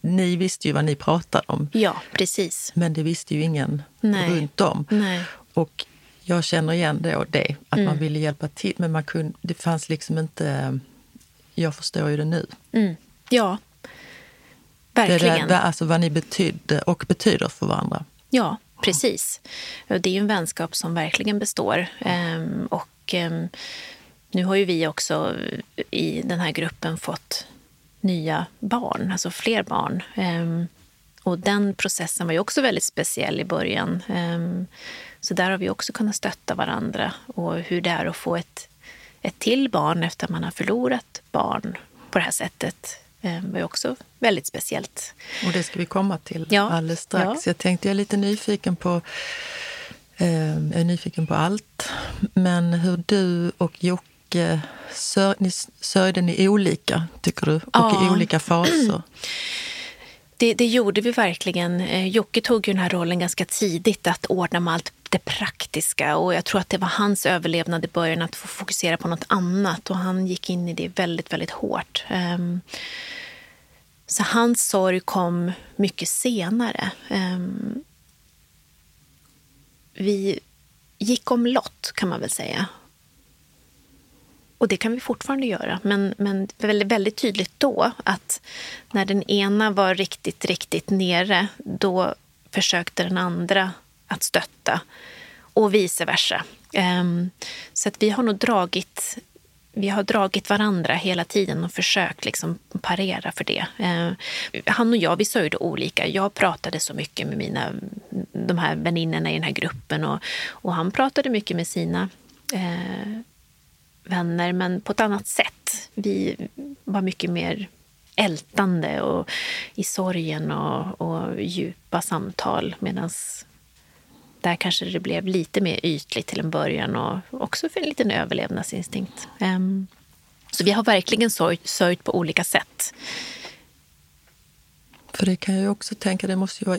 ni visste ju vad ni pratade om. Ja, precis. Men det visste ju ingen Nej. runt om. Nej. Och jag känner igen då det, att mm. man ville hjälpa till men man kunde, det fanns liksom inte... Jag förstår ju det nu. Mm. Ja, verkligen. Det där, alltså vad ni betydde och betyder för varandra. Ja, precis. Det är ju en vänskap som verkligen består. Ehm, och Ehm, nu har ju vi också i den här gruppen fått nya barn, alltså fler barn. Ehm, och den processen var ju också väldigt speciell i början. Ehm, så där har vi också kunnat stötta varandra och hur det är att få ett, ett till barn efter att man har förlorat barn på det här sättet var ju också väldigt speciellt. Och det ska vi komma till ja. alldeles strax. Ja. Jag tänkte, jag är lite nyfiken på jag är nyfiken på allt. Men hur du och Jocke, sör, ni, sörjde ni olika, tycker du? Och ja. i olika faser? <clears throat> Det, det, gjorde vi verkligen. Eh, Jocke tog ju den här rollen ganska tidigt, att ordna med allt det praktiska. Och jag tror att det var hans överlevnad i början, att få fokusera på något annat. Och han gick in i det väldigt, väldigt hårt. Um, så hans sorg kom mycket senare. Um, vi gick om lott, kan man väl säga. Och det kan vi fortfarande göra, men, men väldigt, väldigt tydligt då att när den ena var riktigt, riktigt nere, då försökte den andra att stötta och vice versa. Um, så att vi har nog dragit vi har dragit varandra hela tiden och försökt liksom parera för det. Ehm, han och jag, vi sörjde olika. Jag pratade så mycket med mina, de här väninnorna i den här gruppen och, och han pratade mycket med sina eh, vänner, men på ett annat sätt. Vi var mycket mer ältande och i sorgen och, och djupa samtal medan där kanske det blev lite mer ytligt till en början och också för en liten överlevnadsinstinkt. Um, så vi har verkligen sörjt, sörjt på olika sätt. För det kan jag också tänka, det måste ju vara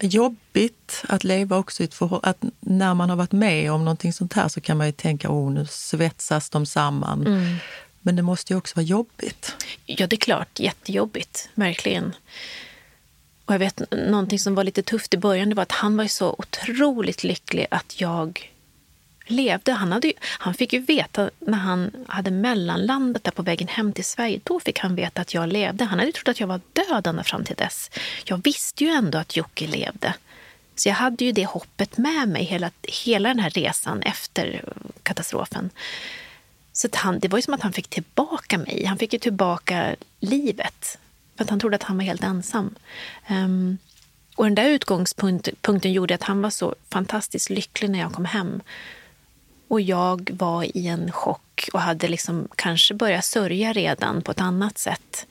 jobbigt att leva också i ett förhållande. Att när man har varit med om någonting sånt här så kan man ju tänka, oh nu svetsas de samman. Mm. Men det måste ju också vara jobbigt. Ja, det är klart. Jättejobbigt. Verkligen. Och jag vet, någonting som var lite tufft i början det var att han var så otroligt lycklig att jag levde. Han, hade ju, han fick ju veta när han hade mellanlandat där på vägen hem till Sverige. Då fick han veta att jag levde. Han hade trott att jag var död ända fram till dess. Jag visste ju ändå att Jocke levde. Så jag hade ju det hoppet med mig hela, hela den här resan efter katastrofen. Så han, det var ju som att han fick tillbaka mig. Han fick ju tillbaka livet. För att han trodde att han var helt ensam. Um, och den där utgångspunkten gjorde att han var så fantastiskt lycklig när jag kom hem. Och jag var i en chock och hade liksom kanske börjat sörja redan på ett annat sätt.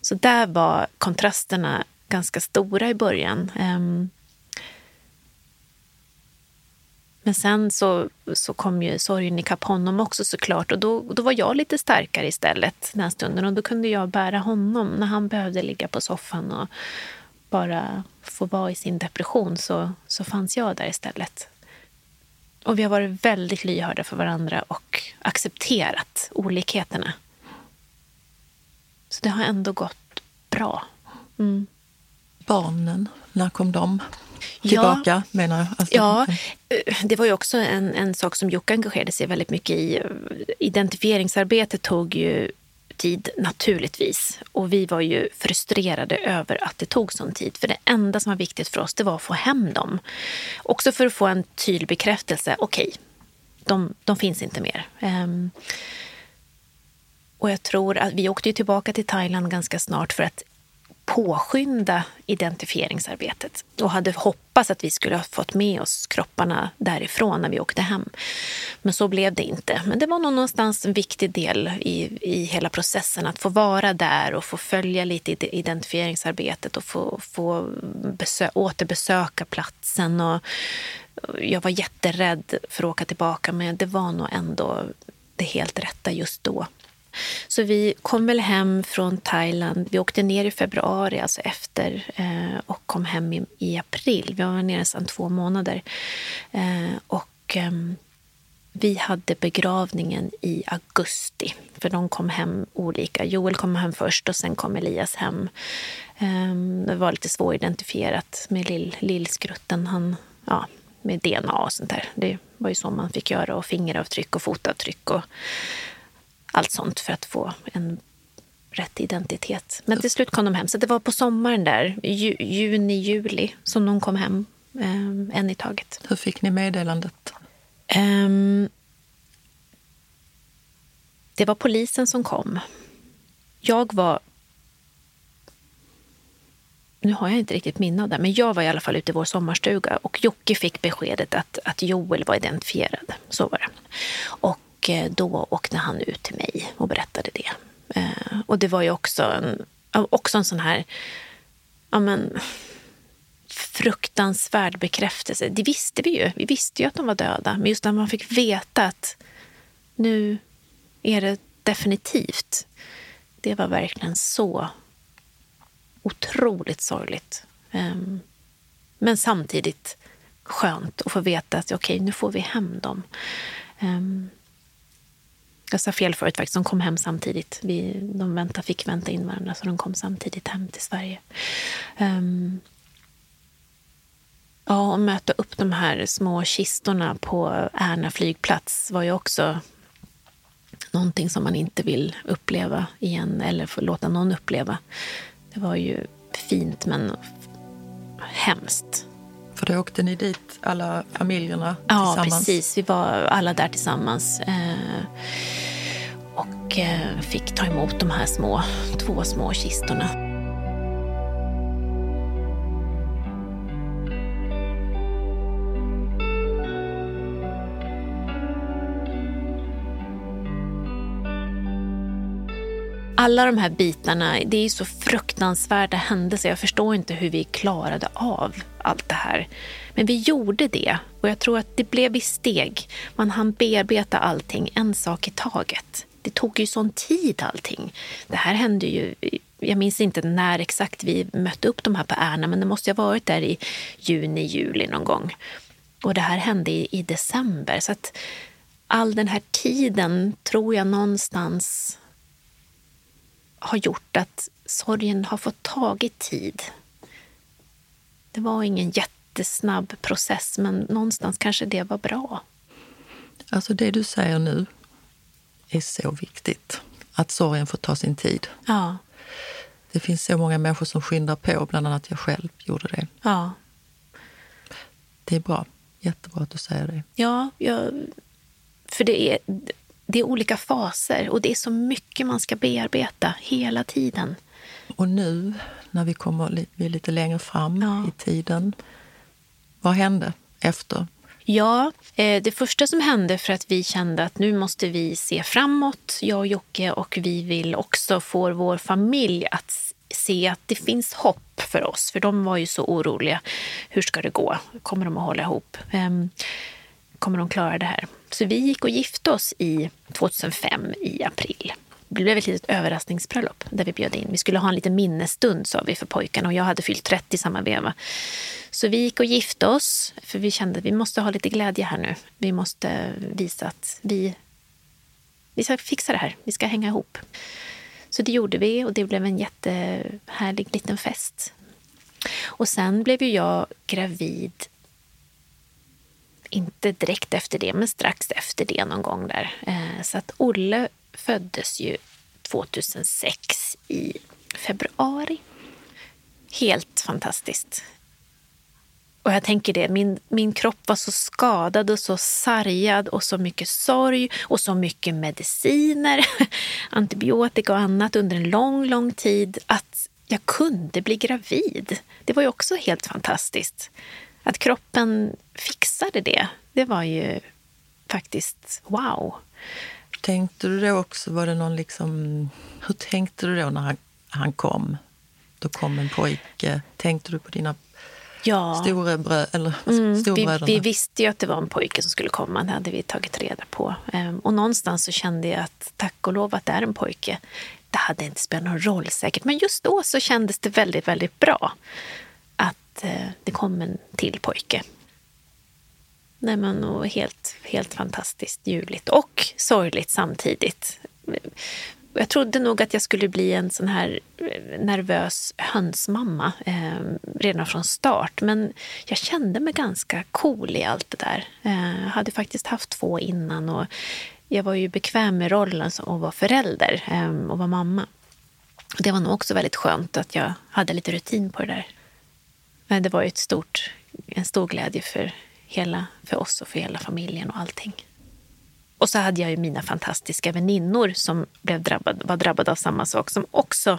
Så där var kontrasterna ganska stora i början. Ehm. Men sen så, så kom ju sorgen ikapp honom också såklart och då, då var jag lite starkare istället den stunden och då kunde jag bära honom när han behövde ligga på soffan och bara få vara i sin depression så, så fanns jag där istället. Och vi har varit väldigt lyhörda för varandra och accepterat olikheterna. Så det har ändå gått bra. Mm. Barnen, när kom de? tillbaka ja, menar jag. Alltså, ja, eh, det var ju också en, en sak som Jocke engagerade sig väldigt mycket i. Identifieringsarbetet tog ju tid naturligtvis. Och vi var ju frustrerade över att det tog sån tid. För det enda som var viktigt för oss det var att få hem dem. Också för att få en tydlig bekräftelse. Okej, okay, de, de finns inte mer. Um, och jag tror att vi åkte tillbaka till Thailand ganska snart för att påskynda identifieringsarbetet och hade hoppats att vi skulle ha fått med oss kropparna därifrån när vi åkte hem. Men så blev det inte. Men det var nog någonstans en viktig del i, i hela processen att få vara där och få följa lite identifieringsarbetet och få, få besö återbesöka platsen. Och jag var jätterädd för att åka tillbaka men det var nog ändå det helt rätta just då. Så vi kom väl hem från Thailand. Vi åkte ner i februari, alltså efter, eh, och kom hem i, i, april. Vi var nere nästan två månader. Eh, och eh, vi hade begravningen i augusti, för de kom hem olika. Joel kom hem först och sen kom Elias hem. Ehm, det var lite svåridentifierat med lill, lillskrutten. Han, ja, med DNA och sånt där. Det var ju så man fick göra och fingeravtryck och fotavtryck. Och, allt sånt för att få en rätt identitet. Men till slut kom de hem. Så det var på sommaren där, ju, juni, juli, som de kom hem. Eh, en i taget. Hur fick ni meddelandet? Um, det var polisen som kom. Jag var... Nu har jag inte riktigt minne av det, men jag var i alla fall ute i vår sommarstuga och Jocke fick beskedet att, att Joel var identifierad. Så var det. Och och eh, då åkte han ut till mig och berättade det. Eh, och det var ju också en, också en sån här ja men, fruktansvärd bekräftelse. Det visste vi ju. Vi visste ju att de var döda. Men just när man fick veta att nu är det definitivt. Det var verkligen så otroligt sorgligt. Ehm, men samtidigt skönt att få veta att okej, okay, nu får vi hem dem. Ehm, jag sa fel förut faktiskt, de kom hem samtidigt. Vi, de vänta, fick vänta in varandra så de kom samtidigt hem till Sverige. Um, ja, och möta upp de här små kistorna på Ärna flygplats var ju också någonting som man inte vill uppleva igen eller få låta någon uppleva. Det var ju fint men hemskt. För då åkte ni dit, alla familjerna tillsammans? Ja, precis. Vi var alla där tillsammans. Eh, och eh, fick ta emot de här små, två små kistorna. Alla de här bitarna, det är så fruktansvärda händelser. Jag förstår inte hur vi klarade av allt det här. Men vi gjorde det och jag tror att det blev i steg. Man hann bearbeta allting en sak i taget. Det tog ju sån tid allting. Det här hände ju jag minns inte när exakt vi mötte upp de här på Ärna, men det måste ha varit där i juni, juli någon gång. Och det här hände i, i december. Så att all den här tiden tror jag någonstans har gjort att sorgen har fått tagit tid. Det var ingen jättesnabb process, men någonstans kanske det var bra. Alltså det du säger nu är så viktigt. Att sorgen får ta sin tid. Ja. Det finns så många människor som skyndar på, bland annat jag själv gjorde det. Ja. Det är bra. Jättebra att du säger det. Ja, jag, för det är, det är olika faser och det är så mycket man ska bearbeta hela tiden. Och nu när vi kommer vi är lite längre fram Ja. i tiden, vad hände efter? Ja, eh, det första som hände för att vi kände att nu måste vi se framåt, jag och Jocke, och vi vill också få vår familj att se att det finns hopp för oss. För de var ju så oroliga. Hur ska det gå? Kommer de att hålla ihop? Kommer de klara det här? Så vi gick och gifte oss i 2005 i april. Det blev ett litet överraskningsbröllop där vi bjöd in. Vi skulle ha en liten minnesstund sa vi för pojkarna och jag hade fyllt 30 i samma veva. Så vi gick och gifte oss för vi kände att vi måste ha lite glädje här nu. Vi måste visa att vi, vi ska fixa det här. Vi ska hänga ihop. Så det gjorde vi och det blev en jättehärlig liten fest. Och sen blev ju jag gravid inte direkt efter det, men strax efter det någon gång där. Eh, så att Olle föddes ju 2006 i februari. Helt fantastiskt. Och jag tänker det, min, min kropp var så skadad och så sargad och så mycket sorg och så mycket mediciner, <laughs> antibiotika och annat under en lång, lång tid att jag kunde bli gravid. Det var ju också helt fantastiskt. Att kroppen fixade det, det var ju faktiskt wow. Tänkte du då också, var det någon liksom, hur tänkte du då när han, han kom? Då kom en pojke. Tänkte du på dina Ja. storebrö, eller Mm, vi, storbröderna? vi visste ju att det var en pojke som skulle komma, det hade vi tagit reda på. Ehm, Och någonstans så kände jag att tack och lov att det är en pojke. Det hade inte spelat någon roll säkert, men just då så kändes det väldigt, väldigt bra att eh, det kom en till pojke. Nej, men, och helt, helt fantastiskt ljuvligt och sorgligt samtidigt. Jag trodde nog att jag skulle bli en sån här eh, nervös hönsmamma eh, redan från start. Men jag kände mig ganska cool i allt det där. Eh, jag hade faktiskt haft två innan och jag var ju bekväm med rollen som att vara förälder eh, och vara mamma. Det var nog också väldigt skönt att jag hade lite rutin på det där. Men det var ju ett stort, en stor glädje för, hela, för oss och för hela familjen och allting. Och så hade jag ju mina fantastiska väninnor som blev drabbad, var drabbade av samma sak som också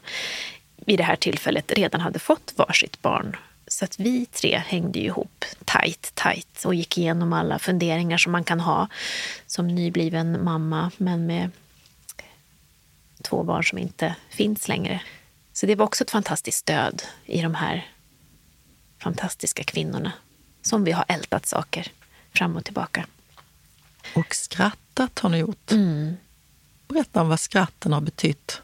vid det här tillfället redan hade fått varsitt barn. Så att vi tre hängde ju ihop tajt, tajt och gick igenom alla funderingar som man kan ha som nybliven mamma, men med två barn som inte finns längre. Så det var också ett fantastiskt stöd i de här fantastiska kvinnorna som vi har ältat saker fram och tillbaka. Och skrattat har ni gjort. Mm. Berätta om vad skratten har betytt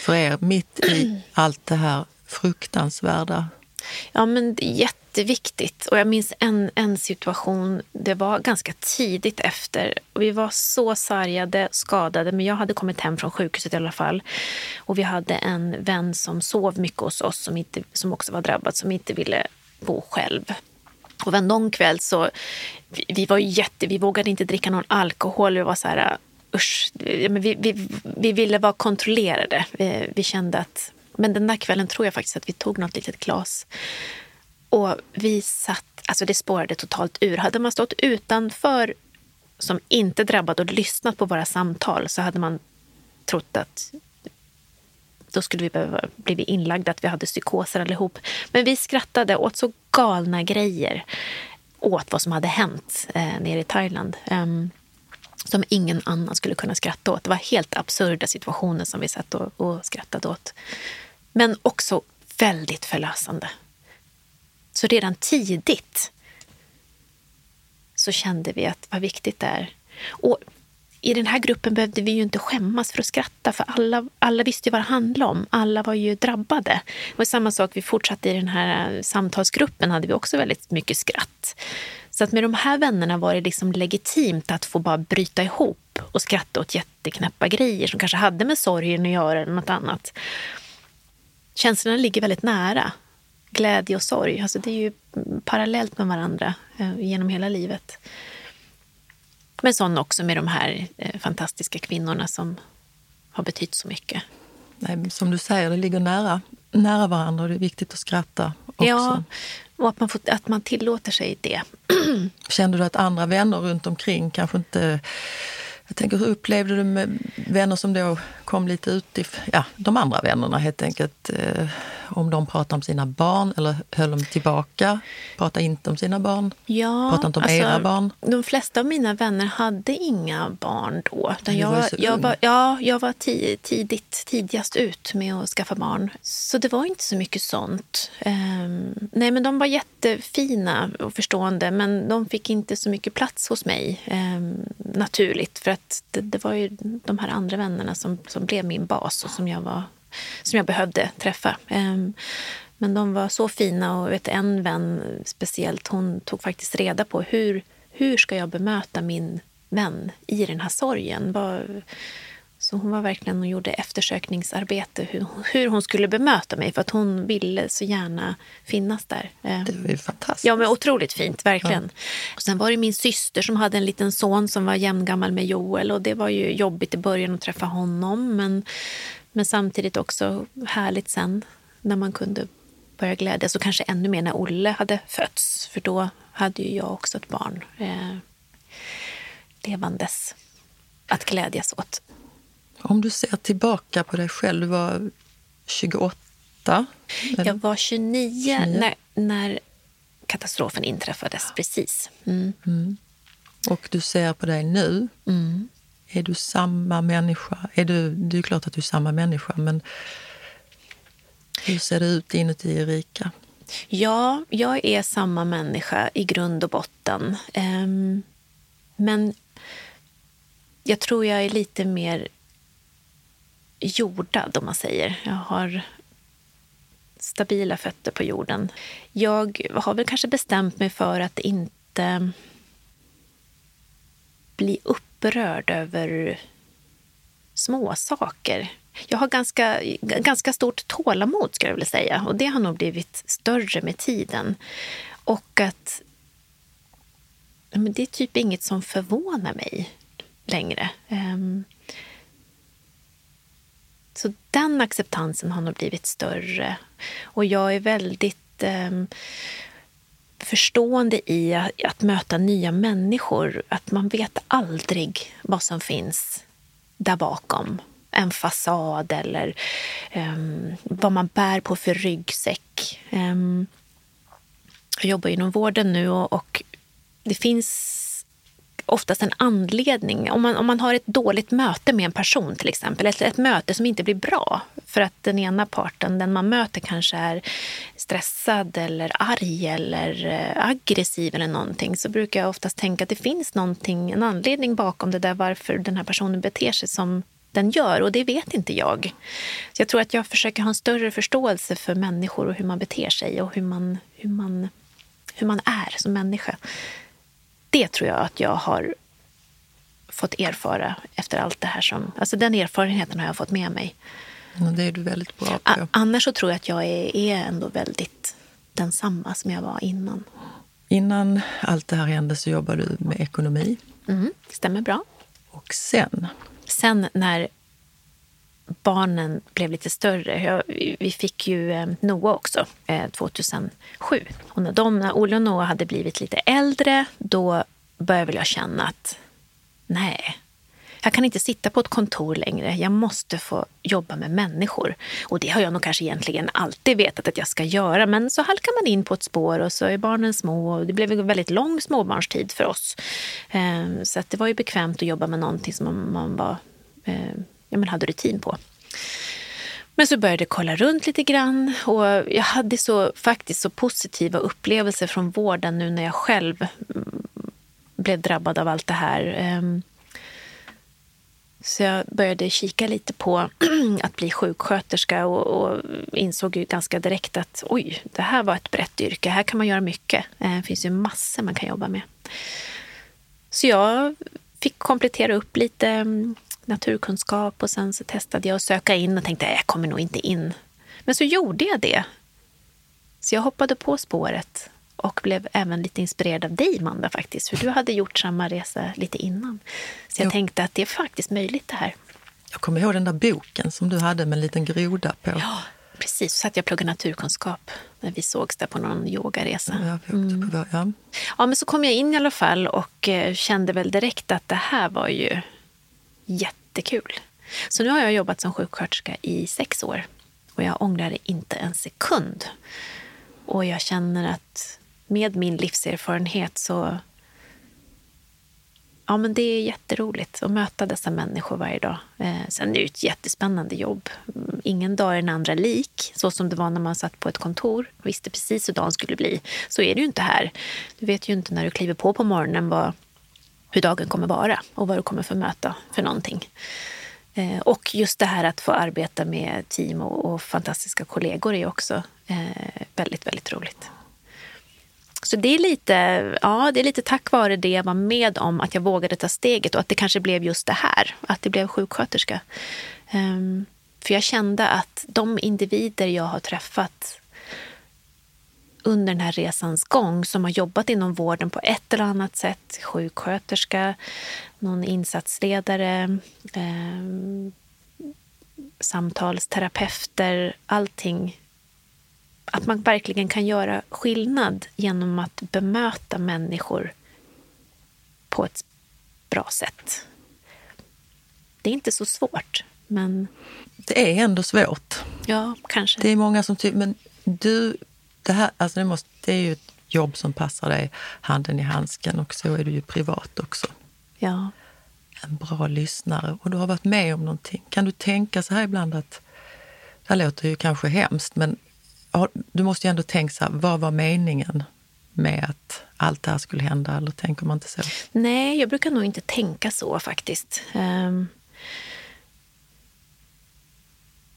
för er mitt i allt det här fruktansvärda. Ja, men det är jätteviktigt. Och jag minns en, en situation, det var ganska tidigt efter. Vi var så sargade, skadade, men jag hade kommit hem från sjukhuset i alla fall. Och vi hade en vän som sov mycket hos oss, som, inte, som också var drabbad, som inte ville bo själv. Och en någon kväll så, vi, vi var jätte, vi vågade inte dricka någon alkohol. Vi var så här, usch, vi, vi, vi ville vara kontrollerade. Vi, vi kände att, men den där kvällen tror jag faktiskt att vi tog något litet glas. Och vi satt, alltså det spårade totalt ur. Hade man stått utanför som inte drabbad och lyssnat på våra samtal så hade man trott att då skulle vi behöva bli inlagda, att vi hade psykoser allihop. Men vi skrattade åt så galna grejer åt vad som hade hänt eh, nere i Thailand. Ehm, som ingen annan skulle kunna skratta åt. Det var helt absurda situationer som vi satt och, och skrattade åt. Men också väldigt förlösande. Så redan tidigt så kände vi att vad viktigt det är. Och i den här gruppen behövde vi ju inte skämmas för att skratta för alla, alla visste ju vad det handlade om. Alla var ju drabbade. Det var samma sak, vi fortsatte i den här eh, samtalsgruppen hade vi också väldigt mycket skratt. Så att med de här vännerna var det liksom legitimt att få bara bryta ihop och skratta åt jätteknäppa grejer som kanske hade med sorgen att göra eller något annat. Känslorna ligger väldigt nära. Glädje och sorg, alltså det är ju parallellt med varandra eh, genom hela livet. Men sån också med de här eh, fantastiska kvinnorna som har betytt så mycket. Nej, som du säger, det ligger nära, nära varandra och det är viktigt att skratta också. Ja, och att man, får, att man tillåter sig det. <clears throat> Kände du att andra vänner runt omkring kanske inte jag tänker, hur upplevde du med vänner som då kom lite ut i, ja, de andra vännerna helt enkelt? Eh, om de pratade om sina barn eller höll de tillbaka? Pratade inte om sina barn? Ja, pratade inte om alltså, era barn? De flesta av mina vänner hade inga barn då. Utan jag, var jag, var, ja, jag var tidigt, tidigast ut med att skaffa barn. Så det var inte så mycket sånt. Ehm, nej, men de var jättefina och förstående men de fick inte så mycket plats hos mig ehm, naturligt. För att det, det var ju de här andra vännerna som, som blev min bas och som jag, var, som jag behövde träffa. Ehm, men de var så fina och vet, en vän speciellt, hon tog faktiskt reda på hur, hur ska jag bemöta min vän i den här sorgen. Var, så hon var verkligen och gjorde eftersökningsarbete hur, hur hon skulle bemöta mig för att hon ville så gärna finnas där. Ehm, Det var ju fantastiskt. Ja, men otroligt fint, verkligen. Och sen var det min syster som hade en liten son som var jämngammal med Joel och det var ju jobbigt i början att träffa honom men, men samtidigt också härligt sen när man kunde börja glädjas och kanske ännu mer när Olle hade fötts för då hade ju jag också ett barn eh, levandes att glädjas åt. Om du ser tillbaka på dig själv, du var 28? Jag var 29, 29. När, när katastrofen inträffades, precis. Mm. Och du ser på dig nu. Mm. Är du samma människa? Är du, det är klart att du är samma människa, men hur ser det ut inuti Erika? Ja, jag är samma människa i grund och botten. Ehm, men jag tror jag är lite mer jordad, om man säger. Jag har stabila fötter på jorden. Jag har väl kanske bestämt mig för att inte bli upprörd över små saker. Jag har ganska, ganska stort tålamod, skulle jag vilja säga. Och det har nog blivit större med tiden. Och att men det är typ inget som förvånar mig längre. Um, så den acceptansen har nog blivit större. Och jag är väldigt eh, förstående i att, att möta nya människor. Att man vet aldrig vad som finns där bakom. En fasad eller ehm, vad man bär på för ryggsäck. Ehm, jag jobbar inom vården nu och, och det finns oftast en anledning. Om man, om man har ett dåligt möte med en person till exempel, ett, ett möte som inte blir bra för att den ena parten, den man möter kanske är stressad eller arg eller eh, aggressiv eller någonting, så brukar jag oftast tänka att det finns någonting, en anledning bakom det där varför den här personen beter sig som den gör och det vet inte jag. Så jag tror att jag försöker ha en större förståelse för människor och hur man beter sig och hur man, hur man, hur man är som människa det tror jag att jag har fått erfara efter allt det här. som... Alltså den erfarenheten har jag fått med mig. Och det är du väldigt bra på. A- annars så tror jag att jag är, är ändå väldigt densamma som jag var innan. Innan allt det här hände så jobbade du med ekonomi. Mm, stämmer bra. Och sen, Sen när barnen blev lite större, jag, vi fick ju eh, Noah också eh, 2007. Och när, de, när Olle och Noah hade blivit lite äldre, då började väl jag känna att nej, jag kan inte sitta på ett kontor längre. Jag måste få jobba med människor. Och det har jag nog kanske egentligen alltid vetat att jag ska göra. Men så halkar man in på ett spår och så är barnen små. Och det blev en väldigt lång småbarnstid för oss. Eh, Så att det var ju bekvämt att jobba med någonting som man, man var, eh, ja, men hade rutin på. Men så började jag kolla runt lite grann och jag hade så, faktiskt så positiva upplevelser från vården nu när jag själv mm, blev drabbad av allt det här. Ehm, så jag började kika lite på <clears throat> att bli sjuksköterska och, och, insåg ju ganska direkt att oj, det här var ett brett yrke. Här kan man göra mycket. Ehm, det finns ju massor man kan jobba med. Så jag fick komplettera upp lite mm, naturkunskap och sen så testade jag att söka in och tänkte att jag kommer nog inte in. Men så gjorde jag det. Så jag hoppade på spåret och blev även lite inspirerad av dig, Manda, faktiskt. För du hade gjort samma resa lite innan. Så jag jo. tänkte att det är faktiskt möjligt det här. Jag kommer ihåg den där boken som du hade med en liten groda på. Ja, precis. Så satt jag och pluggade naturkunskap när vi sågs där på någon yogaresa. Ja, mm. ja. ja, men så kom jag in i alla fall och eh, kände väl direkt att det här var ju jättekul. Så nu har jag jobbat som sjuksköterska i sex år och jag ångrar det inte en sekund. Och jag känner att med min livserfarenhet så Ja, men det är jätteroligt att möta dessa människor varje dag. Eh, sen är det ett jättespännande jobb. Mm, ingen dag är den andra lik, så som det var när man satt på ett kontor och visste precis hur dagen skulle bli. Så är det ju inte här. Du vet ju inte när du kliver på på morgonen vad, hur dagen kommer vara och vad du kommer få möta för någonting. Eh, och just det här att få arbeta med team och, och fantastiska kollegor är också eh, väldigt, väldigt roligt. Så det är, lite, ja, det är lite tack vare det jag var med om att jag vågade ta steget och att det kanske blev just det här, att det blev sjuksköterska. Um, för jag kände att de individer jag har träffat under den här resans gång som har jobbat inom vården på ett eller annat sätt, sjuksköterska, någon insatsledare, eh, samtalsterapeuter, allting att man verkligen kan göra skillnad genom att bemöta människor på ett bra sätt. Det är inte så svårt, men... Det är ändå svårt. Ja, kanske. Det är många som tycker, men du, det här, alltså det, måste, det är ju ett jobb som passar dig handen i handsken och så är du ju privat också. Ja. En bra lyssnare och du har varit med om någonting. Kan du tänka så här ibland att, det här låter ju kanske hemskt, men du måste ju ändå tänka så här, vad var meningen med att allt det här skulle hända? Eller tänker man inte så? Nej, jag brukar nog inte tänka så faktiskt. Um,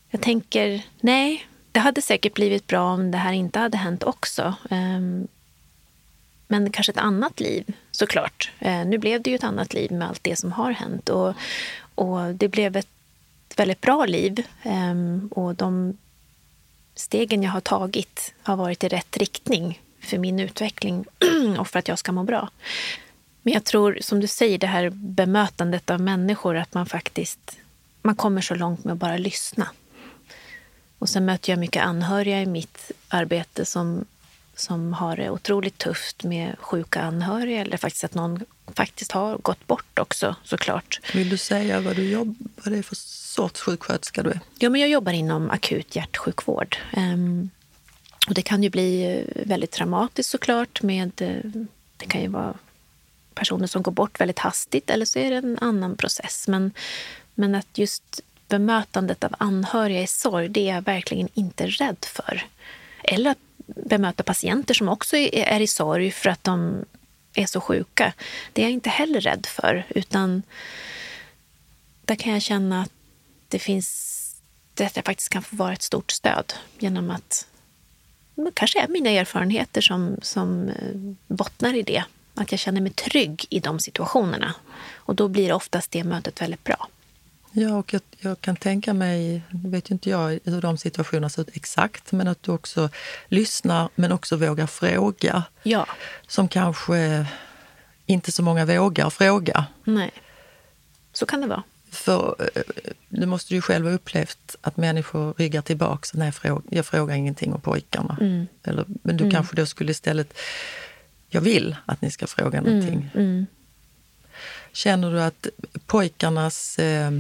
jag tänker, nej, det hade säkert blivit bra om det här inte hade hänt också. Ehm, men kanske ett annat liv, såklart. Eh, nu blev det ju ett annat liv med allt det som har hänt. Och, och det blev ett väldigt bra liv. Ehm, och de stegen jag har tagit har varit i rätt riktning för min utveckling <clears throat> och för att jag ska må bra. Men jag tror, som du säger, det här bemötandet av människor, att man faktiskt man kommer så långt med att bara lyssna. Och sen möter jag mycket anhöriga i mitt arbete som, som har det otroligt tufft med sjuka anhöriga eller faktiskt att någon faktiskt har gått bort också såklart. Vill du säga vad du jobbar, vad det är för sorts sjuksköterska du är? Ja, men jag jobbar inom akut hjärtsjukvård. Um, och det kan ju bli eh, väldigt traumatiskt såklart. Med, eh, det kan ju vara personer som går bort väldigt hastigt eller så är det en annan process. Men, men att just bemötandet av anhöriga i sorg, det är jag verkligen inte rädd för. Eller att bemöta patienter som också är i sorg för att de är så sjuka. Det är jag inte heller rädd för. Utan där kan jag känna att det finns att jag faktiskt kan få vara ett stort stöd genom att det kanske är mina erfarenheter som, som eh, bottnar i det. Att jag känner mig trygg i de situationerna. Och då blir oftast det mötet väldigt bra. Ja, och jag, jag, kan tänka mig, nu vet ju inte jag hur de situationerna ser ut exakt, men att du också lyssnar men också vågar fråga. Ja. Som kanske inte så många vågar fråga. Nej, så kan det vara. För eh, du måste ju själv ha upplevt att människor ryggar tillbaka. Nej, jag, frågar, jag frågar ingenting om pojkarna. Mm. Eller, men du mm. kanske då skulle istället... Jag vill att ni ska fråga mm, någonting. Mm. Känner du att pojkarnas... Eh,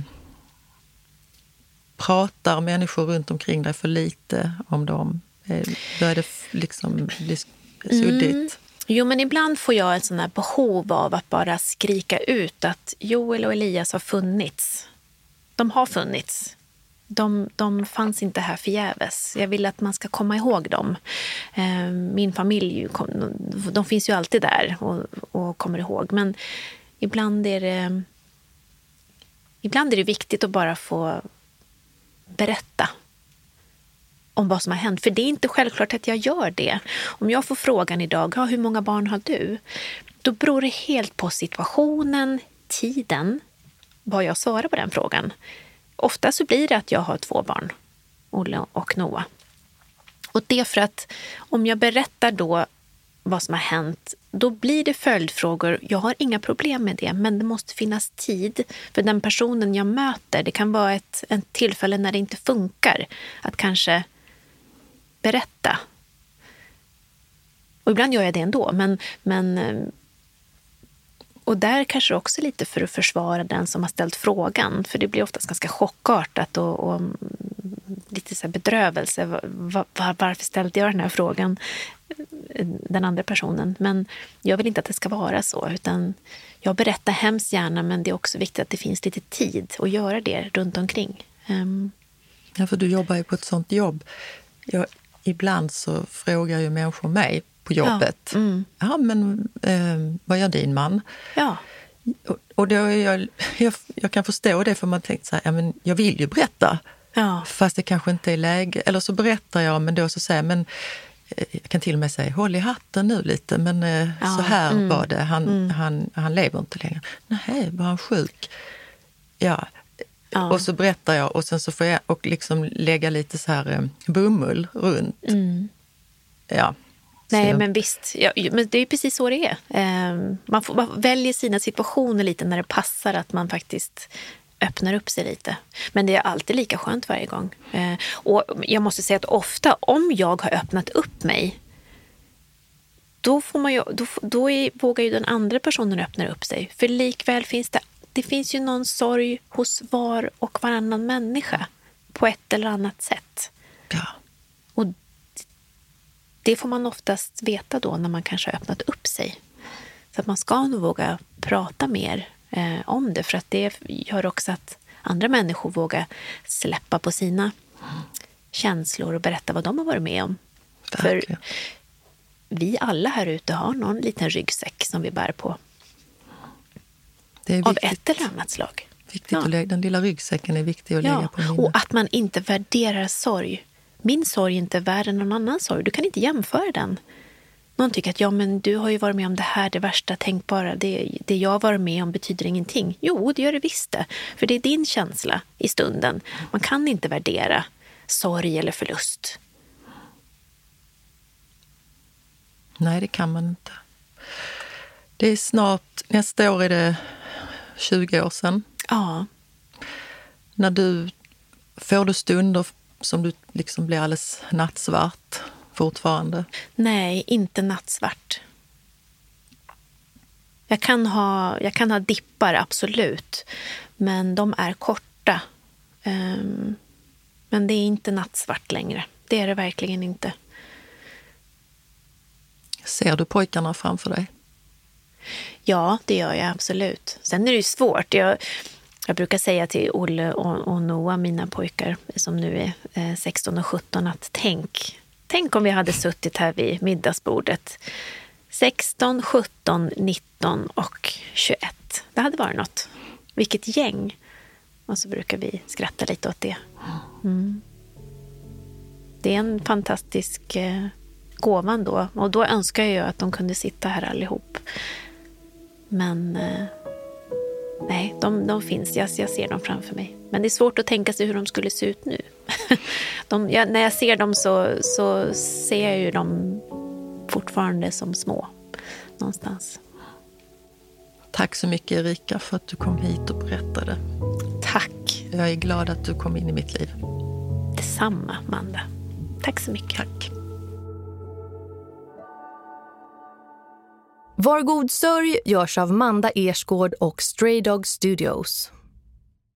pratar människor runt omkring dig för lite om dem? Eh, då är det liksom bli suddigt? Mm. Jo, men ibland får jag ett sånt här behov av att bara skrika ut att Joel och Elias har funnits. De har funnits. de, de fanns inte här förgäves. Jag vill att man ska komma ihåg dem. Eh, min familj, de finns ju alltid där och, och kommer ihåg. Men ibland är det ibland är det viktigt att bara få berätta om vad som har hänt. För det är inte självklart att jag gör det. Om jag får frågan idag, ja, hur många barn har du? Då beror det helt på situationen, tiden, vad jag svarar på den frågan. Ofta så blir det att jag har två barn, Olle och Noah. Och det är för att om jag berättar då vad som har hänt, då blir det följdfrågor. Jag har inga problem med det, men det måste finnas tid för den personen jag möter. Det kan vara ett, ett tillfälle när det inte funkar att kanske berätta. Och ibland gör jag det ändå, men, men eh, och där kanske också lite för att försvara den som har ställt frågan. För det blir oftast ganska chockartat och, och mm, lite så bedrövelse. Var, var, varför ställde jag den här frågan? Den andra personen. Men jag vill inte att det ska vara så. utan Jag berättar hemskt gärna, men det är också viktigt att det finns lite tid att göra det runt omkring. Um. Ja, för du jobbar ju på ett sånt jobb. Jag, ibland så frågar ju människor mig på jobbet. Ja, mm. ja men eh, vad gör din man? Ja. Och, och då jag, jag, jag, kan förstå det för man tänkt så här, ja, men jag vill ju berätta. Ja. Fast det kanske inte är läge. Eller så berättar jag, men då så säger jag, men eh, jag kan till och med säga, håll i hatten nu lite, men eh, ja. så här mm. var det. Han, mm. han, han lever inte längre. Nej, var han sjuk? Ja. ja. Och så berättar jag och sen så får jag och liksom lägga lite så här eh, bomull runt. Mm. Ja. Nej, så. men visst. Ja, men det är precis så det är. Ehm, man, får, man väljer sina situationer lite när det passar att man faktiskt öppnar upp sig lite. Men det är alltid lika skönt varje gång. Ehm, och jag måste säga att ofta om jag har öppnat upp mig då, får man ju, då, då är, vågar ju den andra personen öppna upp sig. För likväl finns det, det finns ju någon sorg hos var och varannan människa på ett eller annat sätt. Ja. Och det får man oftast veta då när man kanske har öppnat upp sig. Så att man ska nog våga prata mer eh, om det för att det gör också att andra människor vågar släppa på sina känslor och berätta vad de har varit med om. Verkligen. För vi alla här ute har någon liten ryggsäck som vi bär på. Av ett eller annat slag. Viktigt ja. att lägga, den lilla ryggsäcken är viktig att ja. lägga på minnet. Och att man inte värderar sorg min sorg är inte värre än någon annan sorg. Du kan inte jämföra den. Någon tycker att ja, men du har ju varit med om det här, det värsta tänkbara. Det, det jag varit med om betyder ingenting. Jo, det gör det visst det. För det är din känsla i stunden. Man kan inte värdera sorg eller förlust. Nej, det kan man inte. Det är snart, nästa år är det 20 år sedan. Ja. När du, får du stunder som du liksom blir alldeles nattsvart fortfarande? Nej, inte nattsvart. Jag kan ha, jag kan ha dippar, absolut. Men de är korta. Um, men det är inte nattsvart längre. Det är det verkligen inte. Ser du pojkarna framför dig? Ja, det gör jag absolut. Sen är det ju svårt. Jag, jag brukar säga till Olle och, och Noah, mina pojkar som nu är eh, 16 och 17, att tänk, tänk om vi hade suttit här vid middagsbordet 16, 17, 19 och 21. Det hade varit något. Vilket gäng! Och så brukar vi skratta lite åt det. Mm. Det är en fantastisk eh, gåva då. Och då önskar jag att de kunde sitta här allihop. Men eh, Nej, de, de finns. Jag, jag, ser dem framför mig. Men det är svårt att tänka sig hur de skulle se ut nu. <laughs> de, jag, när jag ser dem så, så ser jag ju dem fortfarande som små. Någonstans. Tack så mycket Erika för att du kom hit och berättade. Tack. Jag är glad att du kom in i mitt liv. Detsamma, Amanda. Tack så mycket. Tack. Var god sörj görs av Manda Ersgård och Stray Dog Studios.